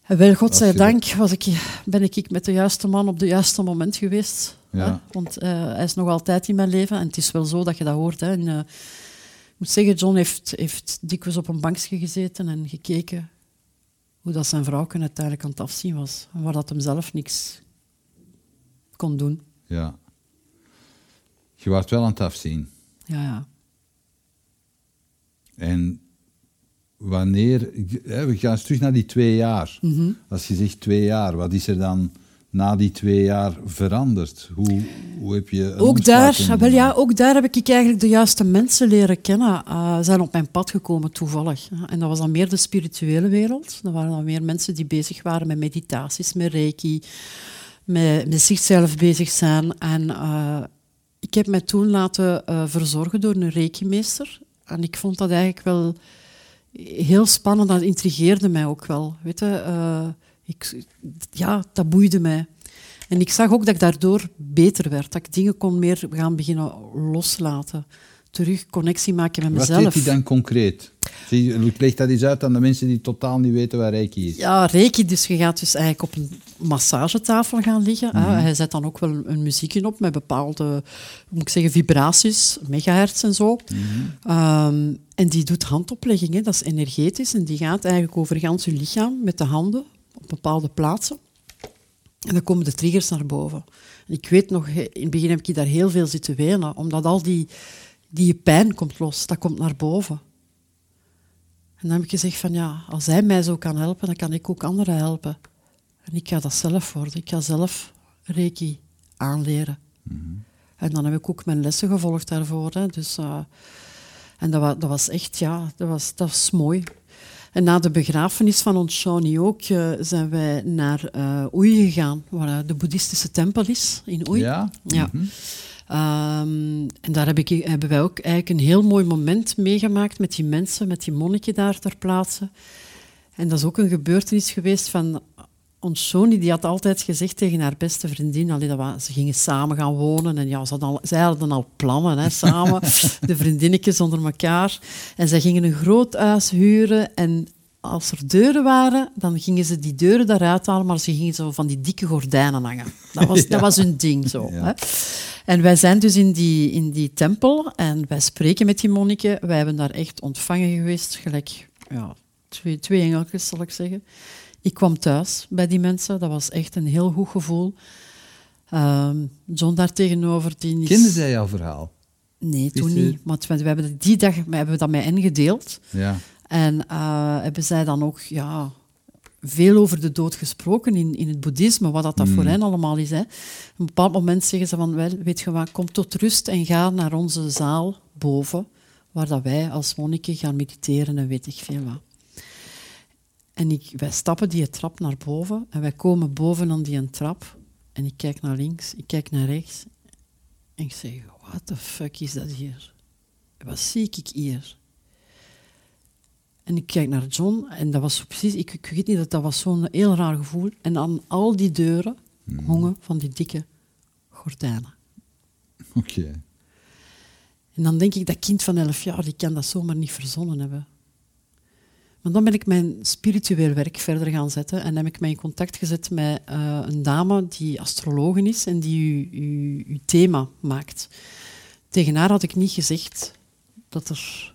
A: Wel, godzijdank was ik, ben ik met de juiste man op het juiste moment geweest.
B: Ja.
A: Hè? Want uh, hij is nog altijd in mijn leven. En het is wel zo dat je dat hoort. Hè? En, uh, ik moet zeggen, John heeft, heeft dikwijls op een bankje gezeten en gekeken hoe dat zijn vrouw uiteindelijk aan het afzien was. En waar dat hem zelf niks kon doen.
B: Ja. Je was wel aan het afzien.
A: Ja, ja.
B: En wanneer... We gaan eens terug naar die twee jaar.
A: Mhm.
B: Als je zegt twee jaar, wat is er dan na die twee jaar veranderd? Hoe, hoe heb je...
A: Ook daar, wel ja, ook daar heb ik eigenlijk de juiste mensen leren kennen. Uh, zijn op mijn pad gekomen toevallig. En dat was dan meer de spirituele wereld. Dat waren dan meer mensen die bezig waren met meditaties, met reiki, met, met zichzelf bezig zijn. En uh, ik heb mij toen laten uh, verzorgen door een reiki-meester. En ik vond dat eigenlijk wel heel spannend. Dat intrigeerde mij ook wel. Weet je, uh, ik, ja, dat boeide mij. En ik zag ook dat ik daardoor beter werd. Dat ik dingen kon meer gaan beginnen loslaten. Terug connectie maken met mezelf.
B: Wat deed hij dan concreet? Leg dat eens uit aan de mensen die totaal niet weten waar Reiki is.
A: Ja, Reiki, dus je gaat dus eigenlijk op een massagetafel gaan liggen. Mm -hmm. Hij zet dan ook wel een muziekje op met bepaalde, moet ik zeggen, vibraties, megahertz en zo.
B: Mm -hmm.
A: um, en die doet handopleggingen, dat is energetisch. En die gaat eigenlijk over gans je lichaam met de handen op bepaalde plaatsen. En dan komen de triggers naar boven. En ik weet nog, in het begin heb ik daar heel veel zitten wenen, omdat al die, die pijn komt los, dat komt naar boven. En dan heb ik gezegd van ja, als hij mij zo kan helpen, dan kan ik ook anderen helpen. En ik ga dat zelf worden. Ik ga zelf Reiki aanleren.
B: Mm -hmm.
A: En dan heb ik ook mijn lessen gevolgd daarvoor. Hè. Dus, uh, en dat was, dat was echt, ja, dat was, dat was mooi. En na de begrafenis van ons Shawnee ook, uh, zijn wij naar uh, Oei gegaan, waar de boeddhistische tempel is, in Oei.
B: Ja?
A: ja. Mm -hmm. Um, en daar heb ik, hebben wij ook eigenlijk een heel mooi moment meegemaakt met die mensen, met die monniken daar ter plaatse. En dat is ook een gebeurtenis geweest van ons Shoni, die had altijd gezegd tegen haar beste vriendin, allee, dat was, ze gingen samen gaan wonen en ja, ze hadden al, zij hadden al plannen, hè, samen, de vriendinnetjes onder elkaar. En zij gingen een groot huis huren en als er deuren waren, dan gingen ze die deuren daaruit halen, maar ze gingen zo van die dikke gordijnen hangen. Dat was, ja. dat was hun ding zo.
B: Ja.
A: Hè. En wij zijn dus in die, in die tempel en wij spreken met die monniken. Wij hebben daar echt ontvangen geweest, gelijk ja, twee, twee engeltjes, zal ik zeggen. Ik kwam thuis bij die mensen, dat was echt een heel goed gevoel. Um, John daar tegenover, die is...
B: Kende zij jouw verhaal?
A: Nee, toen niet. Want we hebben die dag we hebben dat met hen gedeeld.
B: Ja.
A: En uh, hebben zij dan ook ja, veel over de dood gesproken in, in het boeddhisme, wat dat, dat
B: Mm.
A: voor hen allemaal is. Hè. Op een bepaald moment zeggen ze van, wel, weet je wat, kom tot rust en ga naar onze zaal boven, waar dat wij als monniken gaan mediteren en weet ik veel wat. En ik, wij stappen die trap naar boven en wij komen boven aan die trap en ik kijk naar links, ik kijk naar rechts en ik zeg, what the fuck is dat hier? Wat zie ik hier? En ik kijk naar John en dat was precies, ik, ik weet niet, dat, dat was zo'n heel raar gevoel. En aan al die deuren
B: Mm.
A: hongen van die dikke gordijnen.
B: Oké.
A: En dan denk ik, dat kind van elf jaar, die kan dat zomaar niet verzonnen hebben. Maar dan ben ik mijn spiritueel werk verder gaan zetten en heb ik mij in contact gezet met uh, een dame die astrologe is en die uw thema maakt. Tegen haar had ik niet gezegd dat er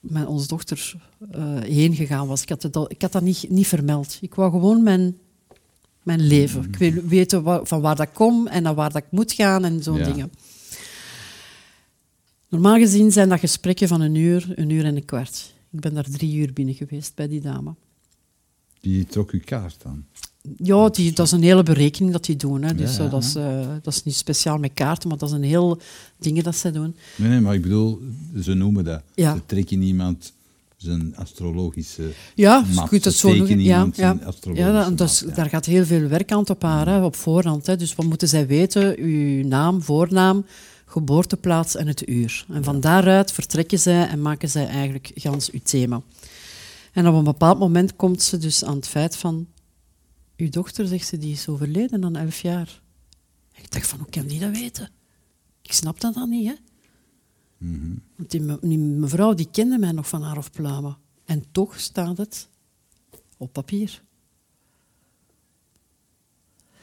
A: met onze dochter uh, heen gegaan was. Ik had, dat, ik had dat niet, niet vermeld. Ik wou gewoon mijn, mijn leven. Ik wil weten waar, van waar dat kom en naar waar dat ik moet gaan en zo'n
B: Ja.
A: dingen. Normaal gezien zijn dat gesprekken van een uur, een uur en een kwart. Ik ben daar drie uur binnen geweest bij die dame.
B: Die trok uw kaart dan?
A: Ja, die, dat is een hele berekening dat die doen. Hè. Dus
B: Ja,
A: uh, dat, is, uh, dat is niet speciaal met kaarten, maar dat is een heel dingen dat ze doen.
B: Nee, nee, maar ik bedoel, ze noemen dat.
A: Ja.
B: Ze trekken iemand zijn astrologische
A: Ja,
B: map.
A: je het
B: Ze
A: zo noemen. Ja, ja. ja, dat, dat is-
B: map, ja.
A: daar gaat heel veel werk aan op haar, hè, op voorhand. Hè. Dus wat moeten zij weten? Uw naam, voornaam, geboorteplaats en het uur. En van daaruit vertrekken zij en maken zij eigenlijk gans uw thema. En op een bepaald moment komt ze dus aan het feit van... Uw dochter, zegt ze, die is overleden aan elf jaar. ik dacht van, hoe kan die dat weten? Ik snap dat dan niet, hè. Want die, mevrouw die kende mij nog van haar of pluimen. En toch staat het op papier.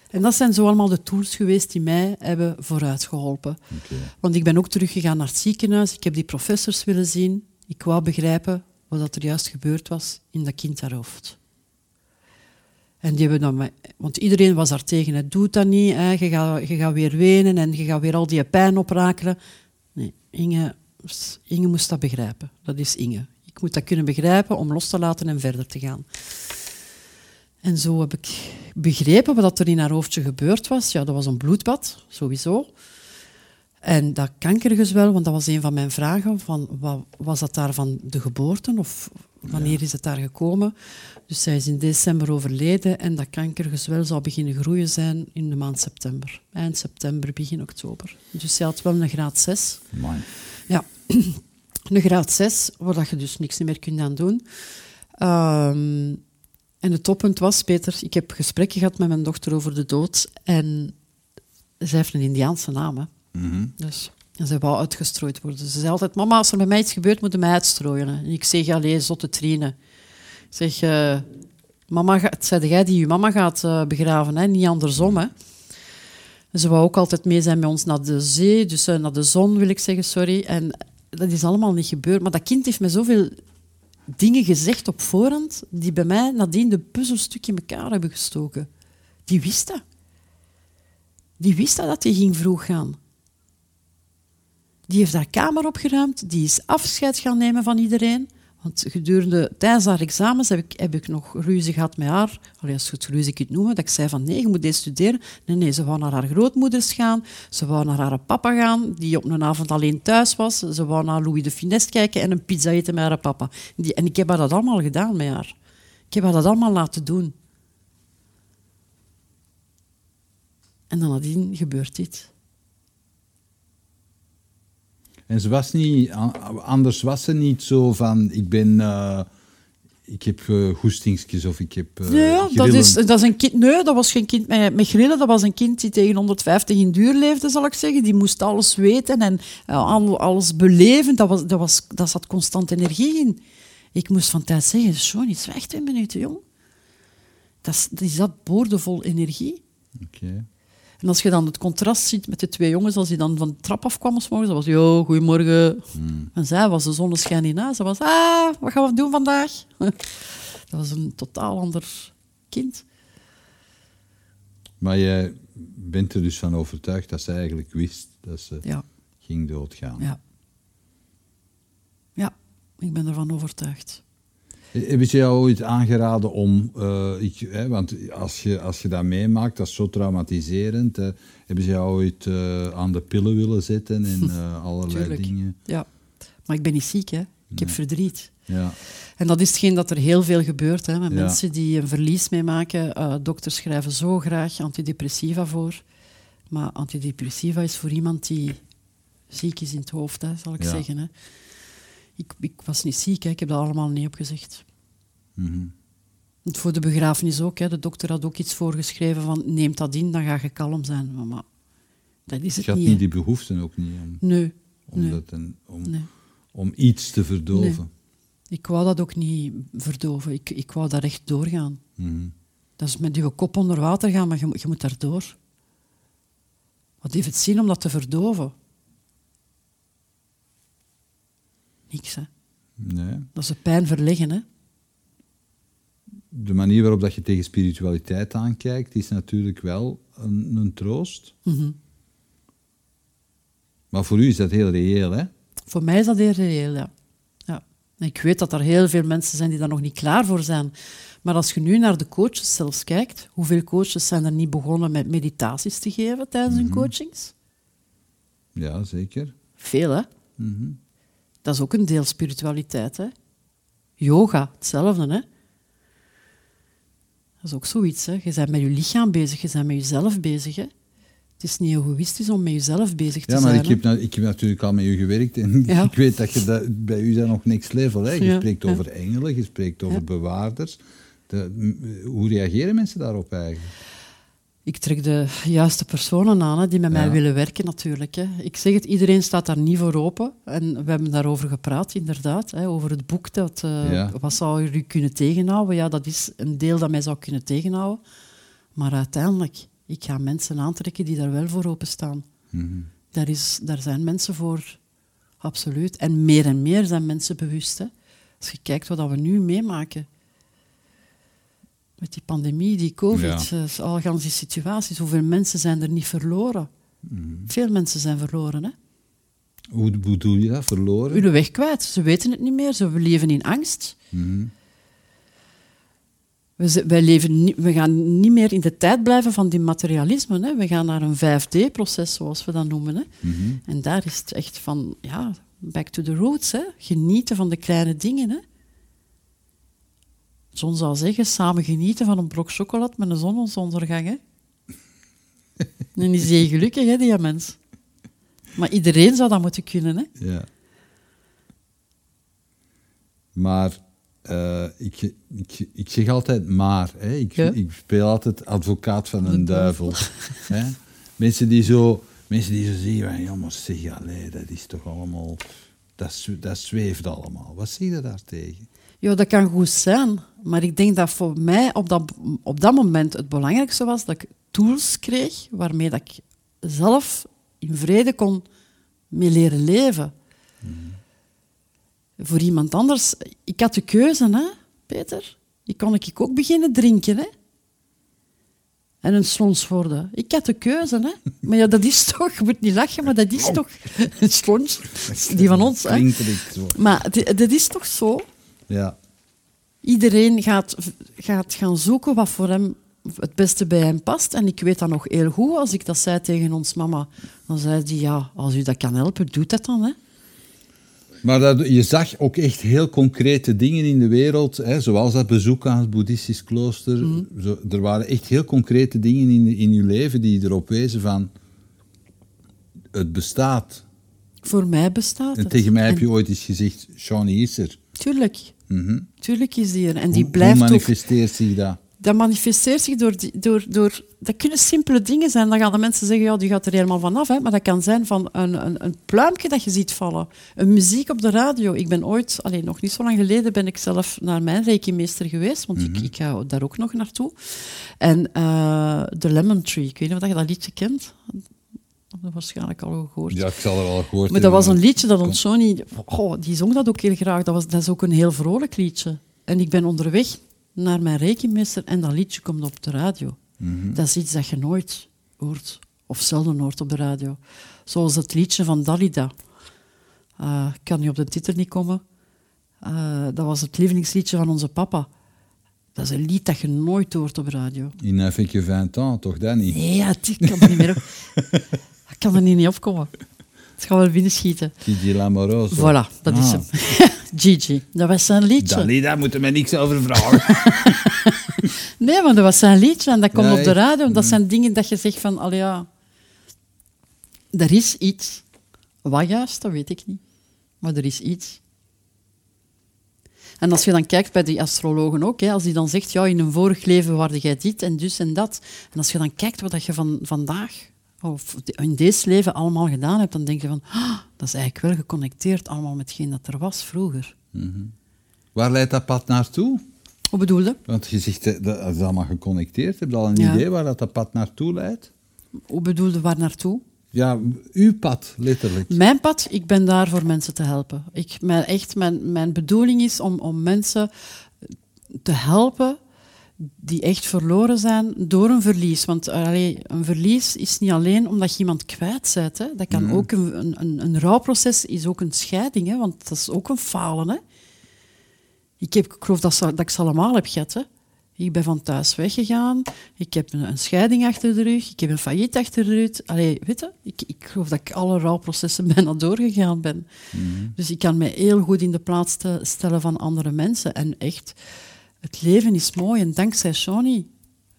A: En dat zijn zo allemaal de tools geweest die mij hebben vooruitgeholpen. Okay. Want ik ben ook teruggegaan naar het ziekenhuis. Ik heb die professors willen zien. Ik wou begrijpen wat er juist gebeurd was in dat kind haar hoofd. En die hebben dan, want iedereen was daar tegen. Het doet dat niet. Hè. Je, gaat, je gaat weer wenen en je gaat weer al die pijn oprakelen. Nee, Inge, Inge moest dat begrijpen. Dat is Inge. Ik moet dat kunnen begrijpen om los te laten en verder te gaan. En zo heb ik begrepen wat er in haar hoofdje gebeurd was. Ja, dat was een bloedbad, sowieso. En dat kankergezwel, want dat was een van mijn vragen, van, wat, was dat daar van de geboorte of wanneer is het daar gekomen? Dus zij is in december overleden en dat kankergezwel zou beginnen groeien zijn in de maand september. Eind september, begin oktober. Dus zij had wel een graad 6. Ja, een graad 6, waar je dus niks meer kunt aan doen. Um, en het toppunt was, Peter, ik heb gesprekken gehad met mijn dochter over de dood en zij heeft een Indiaanse naam. Hè. Mhm. dus, zij wou uitgestrooid worden. Ze zei altijd, mama, als er met mij iets gebeurt, moet je mij uitstrooien. En ik zeg, allee, zotte trine. Ik zeg, uh, mama, het zei jij die je mama gaat uh, begraven, hè? niet andersom. Hè. Ze wou ook altijd mee zijn met ons naar de zee, dus uh, naar de zon wil ik zeggen, sorry. En dat is allemaal niet gebeurd. Maar dat kind heeft me zoveel dingen gezegd op voorhand die bij mij nadien de puzzelstuk in elkaar hebben gestoken. Die wist dat. Die wist dat, dat hij ging vroeg gaan. Die heeft haar kamer opgeruimd, die is afscheid gaan nemen van iedereen. Want gedurende, tijdens haar examens heb ik, heb ik nog ruzie gehad met haar. Allee, als je het ruzie kunt noemen. Dat ik zei van nee, je moet deze studeren. Nee, nee, ze wou naar haar grootmoeders gaan. Ze wou naar haar papa gaan, die op een avond alleen thuis was. Ze wou naar Louis de Finest kijken en een pizza eten met haar papa. Die, en ik heb haar dat allemaal gedaan met haar. Ik heb haar dat allemaal laten doen. En dan nadien gebeurt dit.
B: En ze was niet, anders was ze niet zo van, ik ben, uh, ik heb uh, goestingsjes of ik heb uh,
A: Nee, dat is, dat is een kind, nee, dat was geen kind met, met grillen, dat was een kind die tegen 150 in duur leefde, zal ik zeggen. Die moest alles weten en alles beleven, dat, was, dat, was, dat zat constant energie in. Ik moest van tijd zeggen, zo niet, zwijg twee minuten, jong. Dat, die zat boordevol energie.
B: Oké.
A: En als je dan het contrast ziet met de twee jongens, als die dan van de trap afkwamen, morgens, dan was yo, goedemorgen. Hmm. En zij was de zonneschijn in huis. Ze was, ah, wat gaan we doen vandaag? dat was een totaal ander kind.
B: Maar jij bent er dus van overtuigd dat ze eigenlijk wist dat ze ja. ging doodgaan.
A: Ja. Ja, ik ben ervan overtuigd.
B: Hebben ze jou ooit aangeraden om, uh, ik, hè, want als je, als je dat meemaakt, dat is zo traumatiserend. Hè, hebben ze jou ooit uh, aan de pillen willen zetten en uh, allerlei Tuurlijk. dingen?
A: Ja, maar ik ben niet ziek, hè. Ik heb verdriet.
B: Ja.
A: En dat is hetgeen dat er heel veel gebeurt hè, met mensen die een verlies meemaken. dokters schrijven zo graag antidepressiva voor. Maar antidepressiva is voor iemand die ziek is in het hoofd, hè, zal ik zeggen. Hè. Ik, ik was niet ziek, hè. ik heb dat allemaal niet opgezegd.
B: Mm
A: Voor de begrafenis ook. Hè. De dokter had ook iets voorgeschreven van neem dat in, dan ga je kalm zijn. Maar, dat is het
B: je had
A: niet.
B: niet die behoefte ook niet om,
A: nee,
B: om,
A: nee.
B: Dat om, om iets te verdoven.
A: Ik wou dat ook niet verdoven. Ik, ik wou daar echt doorgaan.
B: Mhm.
A: Dat is met je kop onder water gaan, maar je, je moet daar door. Wat heeft het zin om dat te verdoven? Niks. Hè.
B: Nee.
A: Dat is de pijn verleggen. Hè.
B: De manier waarop dat je tegen spiritualiteit aankijkt, is natuurlijk wel een, een troost.
A: Mhm.
B: Maar voor u is dat heel reëel, hè?
A: Voor mij is dat heel reëel, ja. ja. Ik weet dat er heel veel mensen zijn die daar nog niet klaar voor zijn. Maar als je nu naar de coaches zelfs kijkt, hoeveel coaches zijn er niet begonnen met meditaties te geven tijdens hun mhm. coachings?
B: Ja, zeker.
A: Veel, hè?
B: Mm
A: dat is ook een deel spiritualiteit. Hè? Yoga, hetzelfde. Hè? Dat is ook zoiets. Hè? Je bent met je lichaam bezig, je bent met jezelf bezig. Hè? Het is niet egoïstisch om met jezelf bezig te
B: Ja,
A: zijn.
B: maar ik heb, ik heb natuurlijk al met u gewerkt en
A: Ja.
B: ik weet dat je dat, bij u dat nog next level. Hè? Je
A: Ja,
B: spreekt
A: ja.
B: over engelen, je spreekt over
A: Ja.
B: bewaarders. De, hoe reageren mensen daarop eigenlijk?
A: Ik trek de juiste personen aan hè, die met mij willen werken, natuurlijk. Hè. Ik zeg het, iedereen staat daar niet voor open. En we hebben daarover gepraat, inderdaad. Hè, over het boek. Dat, eh,
B: Ja.
A: Wat zou u kunnen tegenhouden? Ja, dat is een deel dat mij zou kunnen tegenhouden. Maar uiteindelijk, ik ga mensen aantrekken die daar wel voor openstaan.
B: Mhm.
A: Daar, is, daar zijn mensen voor, absoluut. En meer en meer zijn mensen bewust. Hè. Als je kijkt wat we nu meemaken. Met die pandemie, die covid,
B: Ja.
A: eh, al die situaties. Hoeveel mensen zijn er niet verloren?
B: Mhm.
A: Veel mensen zijn verloren. Hè?
B: Hoe, doe je dat? Verloren?
A: Hun weg kwijt. Ze weten het niet meer. Ze leven in angst.
B: Mhm.
A: We, wij leven niet, we gaan niet meer in de tijd blijven van die materialisme. Hè? We gaan naar een 5D-proces, zoals we dat noemen. Hè?
B: Mhm.
A: En daar is het echt van, ja, back to the roots. Hè? Genieten van de kleine dingen. Hè? John zou zeggen, samen genieten van een blok chocolade met een zonsondergang. Hè? Dan is hij gelukkig, hè, die mens. Maar iedereen zou dat moeten kunnen. Hè?
B: Ja. Maar eh, ik, ik, ik zeg altijd maar. Hè. Ik,
A: Ja.
B: ik speel altijd advocaat van een
A: duivel.
B: hè. Mensen die zo... Mensen die zo zeggen, ja maar zeg, allee, dat is toch allemaal... Dat, dat zweeft allemaal. Wat zie je daar tegen?
A: Ja, dat kan goed zijn. Maar ik denk dat voor mij op dat, op dat moment het belangrijkste was dat ik tools kreeg waarmee dat ik zelf in vrede kon mee leren leven. Voor iemand anders... Ik had de keuze, hè, Peter. Ik kon ik ook beginnen drinken, hè. En een slons worden. Ik had de keuze, hè. Maar ja, dat is toch... Je moet niet lachen, maar dat is toch... Een slons, die van ons, hè. Maar dat is toch zo...
B: Ja.
A: Iedereen gaat, gaat gaan zoeken wat voor hem het beste bij hem past. En ik weet dat nog heel goed. Als ik dat zei tegen ons mama, dan zei die ja, als u dat kan helpen, doe dat dan. Hè.
B: Maar dat, je zag ook echt heel concrete dingen in de wereld, hè, zoals dat bezoek aan het boeddhistisch klooster.
A: Mhm.
B: Zo, er waren echt heel concrete dingen in, in je leven die erop wezen van het bestaat.
A: Voor mij bestaat
B: En
A: het.
B: tegen mij heb
A: En
B: je ooit eens gezegd, Shawnee is er.
A: Tuurlijk,
B: Mhm.
A: tuurlijk is die er. En die
B: Hoe-
A: blijft
B: Hoe
A: ook...
B: manifesteert zich dat?
A: Dat manifesteert zich door, die- door, door... Dat kunnen simpele dingen zijn. Dan gaan de mensen zeggen, ja, die gaat er helemaal vanaf. Hè. Maar dat kan zijn van een, een, een pluimpje dat je ziet vallen. Een muziek op de radio. Ik ben ooit, alleen nog niet zo lang geleden, ben ik zelf naar mijn reiki-meester geweest. Want ik, ik ga daar ook nog naartoe. En eh The Lemon Tree, ik weet niet of je dat liedje kent. Dat waarschijnlijk al gehoord.
B: Ja, ik zal er wel gehoord
A: Maar dat was een liedje dat ons zo niet... Die zong dat ook heel graag. Dat, was, dat is ook een heel vrolijk liedje. En ik ben onderweg naar mijn rekenmeester en dat liedje komt op de radio.
B: Mhm.
A: Dat is iets dat je nooit hoort, of zelden hoort op de radio. Zoals het liedje van Dalida. Eh, ik kan nu op de titel niet komen. Eh, dat was het lievelingsliedje van onze papa. Dat is een lied dat je nooit hoort op radio.
B: In je 20 ans, toch dat niet?
A: Nee, ja, ik kan er niet meer op. Ik kan er niet niet opkomen. Het gaat wel binnenschieten.
B: Gigi Lamoroso.
A: Voilà, dat is
B: Ah.
A: hem. Gigi, dat was zijn liedje.
B: Dali, daar moeten we niks over vragen.
A: Nee, maar dat was zijn liedje en dat komt op de radio. Dat
B: Mm.
A: zijn dingen dat je zegt van, allee ja, er is iets. Wat juist, dat weet ik niet. Maar er is iets. En als je dan kijkt bij die astrologen ook, hè, als die dan zegt, ja, in een vorig leven waarde jij dit en dus en dat. En als je dan kijkt wat dat je van vandaag, of in deze leven allemaal gedaan hebt, dan denk je van, ah, dat is eigenlijk wel geconnecteerd allemaal met hetgeen dat er was vroeger.
B: Waar leidt dat pad naartoe?
A: Hoe bedoelde?
B: Want je zegt, eh, dat is allemaal geconnecteerd. Heb je al een
A: Ja.
B: idee waar dat, dat pad naartoe leidt?
A: Hoe bedoelde waar naartoe?
B: Ja, uw pad, letterlijk.
A: Mijn pad, ik ben daar voor mensen te helpen. Ik, mijn, echt, mijn, mijn bedoeling is om, om mensen te helpen die echt verloren zijn door een verlies. Want allee, een verlies is niet alleen omdat je iemand kwijt bent. Hè. Dat kan ook een, een, een, een rouwproces is ook een scheiding, hè, want dat is ook een falen. Hè. Ik, heb, ik geloof dat, dat ik ze allemaal heb gehad. Hè. Ik ben van thuis weggegaan. Ik heb een, een scheiding achter de rug. Ik heb een failliet achter de rug. Allee, weet je, ik, ik geloof dat ik alle rouwprocessen bijna doorgegaan ben. Dus ik kan me heel goed in de plaats te- stellen van andere mensen. En echt, het leven is mooi. En dankzij Shawnee,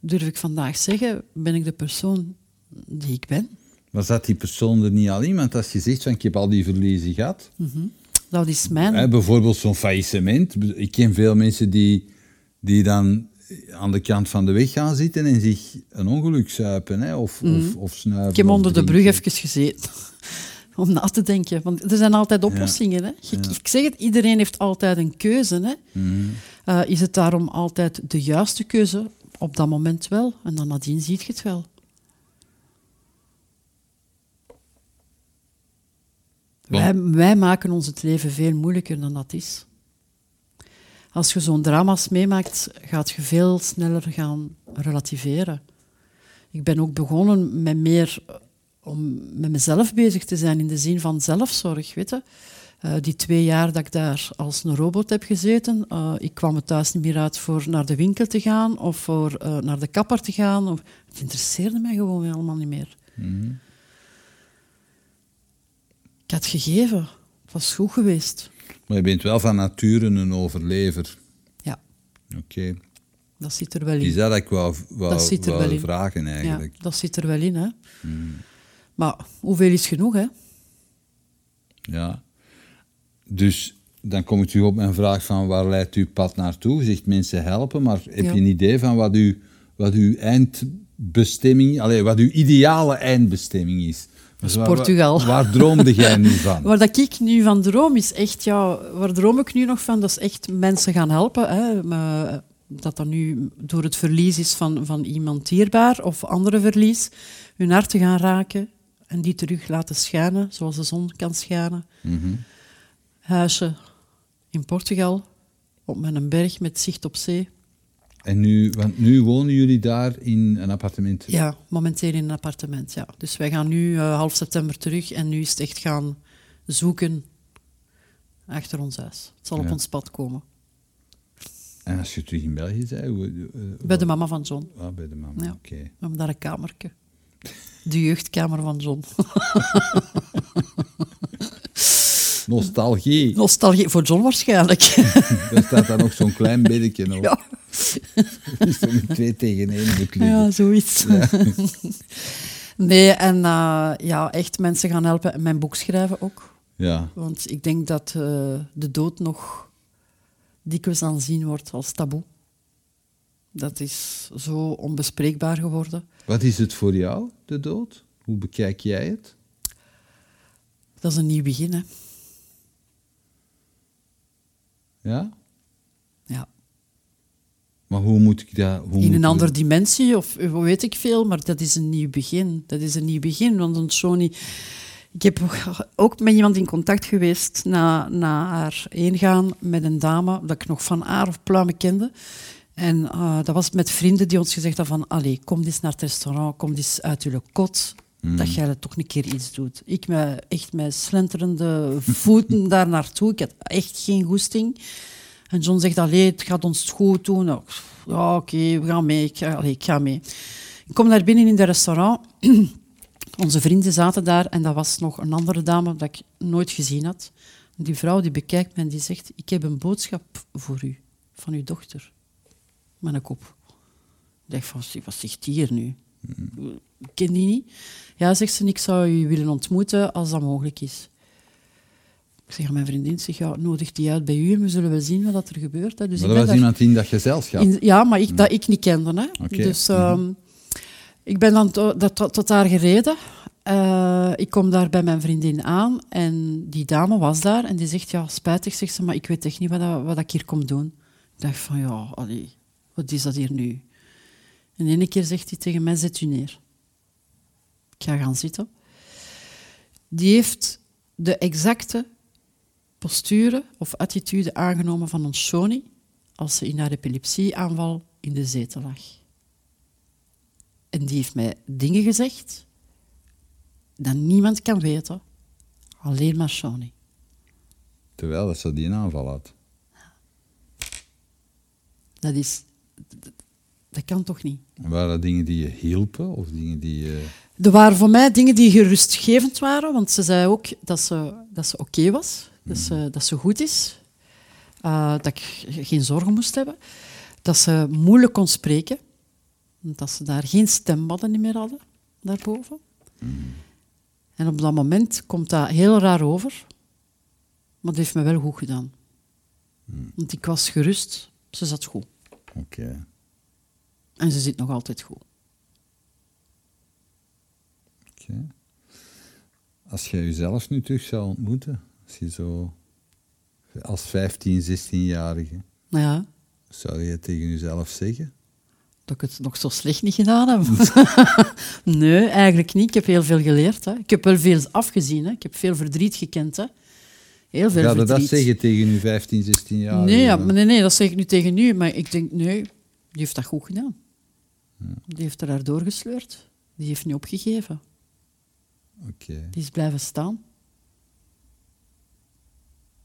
A: durf ik vandaag zeggen, ben ik de persoon die ik ben.
B: Maar zat die persoon er niet al in? Want als je zegt van ik heb al die verliezen gehad,
A: Dat is mijn...
B: hè, bijvoorbeeld zo'n faillissement. Ik ken veel mensen die, die dan aan de kant van de weg gaan zitten en zich een ongeluk zuipen hè, of, of, of snuiven.
A: Mhm. ik heb onder de brug even gezeten. Om na te denken. Want er zijn altijd oplossingen. Hè? Ik, ik zeg het, iedereen heeft altijd een keuze. Hè?
B: Mhm.
A: Eh, is het daarom altijd de juiste keuze? Op dat moment wel. En dan nadien ziet je het wel. Wij, wij maken ons het leven veel moeilijker dan dat is. Als je zo'n drama's meemaakt, gaat je veel sneller gaan relativeren. Ik ben ook begonnen met meer om met mezelf bezig te zijn in de zin van zelfzorg. Weet je? Eh, die twee jaar dat ik daar als een robot heb gezeten, eh, ik kwam er thuis niet meer uit voor naar de winkel te gaan of voor eh, naar de kapper te gaan. Of, het interesseerde mij gewoon helemaal niet meer. Ik had gegeven. Het was goed geweest.
B: Maar je bent wel van nature een overlever.
A: Ja,
B: Oké.
A: dat zit er wel
B: Is
A: in.
B: dat dat ik wou, wou,
A: Dat zit er
B: wou
A: wel in.
B: vragen
A: Ja,
B: eigenlijk?
A: dat zit er wel in. Hè. Maar hoeveel is genoeg? Hè?
B: Ja. Dus dan kom ik terug op mijn vraag van waar leidt uw pad naartoe? Je zegt mensen helpen, maar heb
A: Ja.
B: je een idee van wat, u, wat uw eindbestemming, allee, wat uw ideale eindbestemming is? Dus waar-
A: Portugal.
B: Waar, waar droomde jij nu van?
A: Waar dat ik nu van droom is echt, ja, waar droom ik nu nog van? Dat is echt mensen gaan helpen. Hè. Maar dat dat nu door het verlies is van, van iemand dierbaar of andere verlies, hun hart te gaan raken en die terug laten schijnen, zoals de zon kan schijnen. Huisje in Portugal, op mijn berg met zicht op zee.
B: En nu, want nu wonen jullie daar in een appartement?
A: Ja, momenteel in een appartement, ja. Dus wij gaan nu eh, half september terug en nu is het echt gaan zoeken achter ons huis. Het zal op ons pad komen.
B: En als je terug in België bent?
A: Bij de mama van John.
B: Ah, bij de mama,
A: Ja.
B: oké.
A: We hebben daar een kamertje. De jeugdkamer van John.
B: Nostalgie.
A: Nostalgie voor John waarschijnlijk.
B: Daar staat dan nog zo'n klein beddetje op.
A: ja.
B: Zo met twee tegen één beklikken.
A: ja, zoiets. nee, en eh, ja, echt mensen gaan helpen. En mijn boek schrijven ook.
B: Ja.
A: Want ik denk dat eh, de dood nog dikwijls aanzien wordt als taboe. Dat is zo onbespreekbaar geworden.
B: Wat is het voor jou, de dood? Hoe bekijk jij het?
A: Dat is een nieuw begin, hè.
B: Ja?
A: Ja.
B: Maar hoe moet ik dat... Hoe
A: In een
B: we-
A: andere dimensie, of eh, weet ik veel, maar dat is een nieuw begin. Dat is een nieuw begin, want een Sony... Ik heb ook met iemand in contact geweest na, na haar eengaan met een dame dat ik nog van haar of pluimen kende. En eh, dat was met vrienden die ons gezegd hadden van allee, kom eens naar het restaurant, kom eens uit je kot, dat jij toch een keer iets doet. Ik met, echt met slenterende voeten daar naartoe. Ik had echt geen goesting. En John zegt, allee, het gaat ons goed doen. Nou, Ja, oké, we gaan mee. Ik, allee, ik ga mee. Ik kom daar binnen in het restaurant. Onze vrienden zaten daar en dat was nog een andere dame dat ik nooit gezien had. Die vrouw die bekijkt me en die zegt, ik heb een boodschap voor u, van uw dochter. Met een kop. Ik dacht van, wat zegt die hier nu? Ik ken die niet. Ja, zegt ze, ik zou u willen ontmoeten als dat mogelijk is. Ik zeg aan mijn vriendin, ik zeg, ja, nodig die uit bij u en we zullen wel zien wat er gebeurt. Hè. Dus
B: Maar
A: ik
B: dat
A: ben
B: was iemand in dat gezelschap.
A: in- ja, maar ik, dat ik niet kende. Hè. Dus ehm, ik ben dan to- dat, tot, tot daar gereden. Eh, ik kom daar bij mijn vriendin aan en die dame was daar en die zegt, ja, spijtig, zegt ze, maar ik weet echt niet wat, dat- wat ik hier kom doen. Ik dacht van, ja, allee, wat is dat hier nu? En ene keer zegt hij tegen mij, zet u neer. Ik ga gaan zitten. Die heeft de exacte posturen of attitude aangenomen van ons Shoni als ze in haar epilepsieaanval in de zetel lag. En die heeft mij dingen gezegd dat niemand kan weten, alleen maar Shoni.
B: Terwijl dat ze die aanval had.
A: Dat is... Dat, dat kan toch niet?
B: Waren dat dingen die je hielpen of dingen die je...
A: Er waren voor mij dingen die gerustgevend waren, want ze zei ook dat ze, dat ze oké was, dat ze, dat ze goed is, eh, dat ik geen zorgen moest hebben, dat ze moeilijk kon spreken, dat ze daar geen stembanden meer hadden. daarboven. En op dat moment komt dat heel raar over. Maar het heeft me wel goed gedaan. Want ik was gerust. Ze zat goed.
B: Oké.
A: En ze zit nog altijd goed.
B: Oké. Als jij jezelf nu terug zou ontmoeten, als je zo als 15, 16-jarige,
A: Ja,
B: zou je tegen jezelf zeggen?
A: dat ik het nog zo slecht niet gedaan heb. nee, eigenlijk niet. Ik heb heel veel geleerd. Hè. Ik heb wel veel afgezien. Hè. Ik heb veel verdriet gekend. Hè. Heel veel
B: Ga je
A: verdriet.
B: dat zeggen tegen je 15, 16 jaar?
A: Nee, ja, maar nee, nee, dat zeg ik nu tegen u. Maar ik denk, nee, die heeft dat goed gedaan. Die heeft er daar doorgesleurd. Die heeft niet opgegeven.
B: Oké.
A: Die is blijven staan.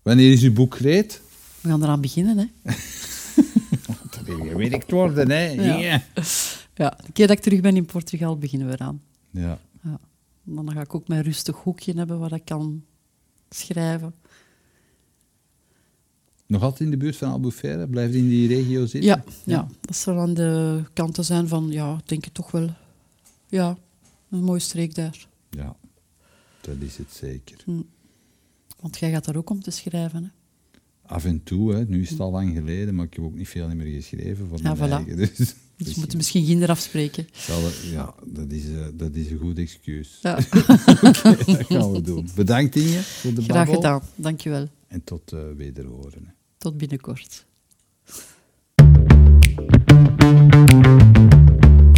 B: Wanneer is uw boek gereed?
A: We gaan eraan beginnen. Hè.
B: Dat wil gewerkt worden, hè?
A: Ja.
B: Ja.
A: Ja, de keer dat ik terug ben in Portugal, beginnen we eraan.
B: ja.
A: Ja. Dan ga ik ook mijn rustig hoekje hebben waar ik kan schrijven.
B: Nog altijd in de buurt van Albufeira? Blijft in die regio zitten?
A: Ja, ja. dat zal aan de kanten zijn van, ja, denk ik toch wel. Ja, een mooie streek daar.
B: Ja, dat is het zeker.
A: Want jij gaat daar ook om te schrijven. Hè?
B: Af en toe, hè. nu is het al lang geleden, maar ik heb ook niet veel meer geschreven voor
A: Ja, voilà.
B: eigen. Dus,
A: Dus we moeten misschien ginder afspreken.
B: ja, dat is, eh, dat is een goed excuus.
A: Ja.
B: Dat gaan we doen. Bedankt Inge voor de
A: Graag
B: babbel.
A: gedaan, dankjewel.
B: En tot eh wederhoren. hè.
A: Tot binnenkort.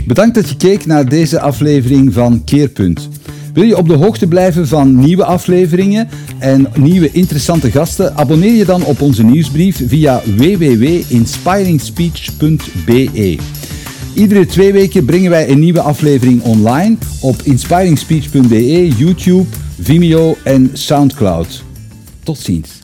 B: Bedankt dat je keek naar deze aflevering van Keerpunt. Wil je op de hoogte blijven van nieuwe afleveringen en nieuwe interessante gasten? Abonneer je dan op onze nieuwsbrief via www.inspiringspeech.be. Iedere twee weken brengen wij een nieuwe aflevering online op inspiringspeech.be, YouTube, Vimeo en Soundcloud. Tot ziens.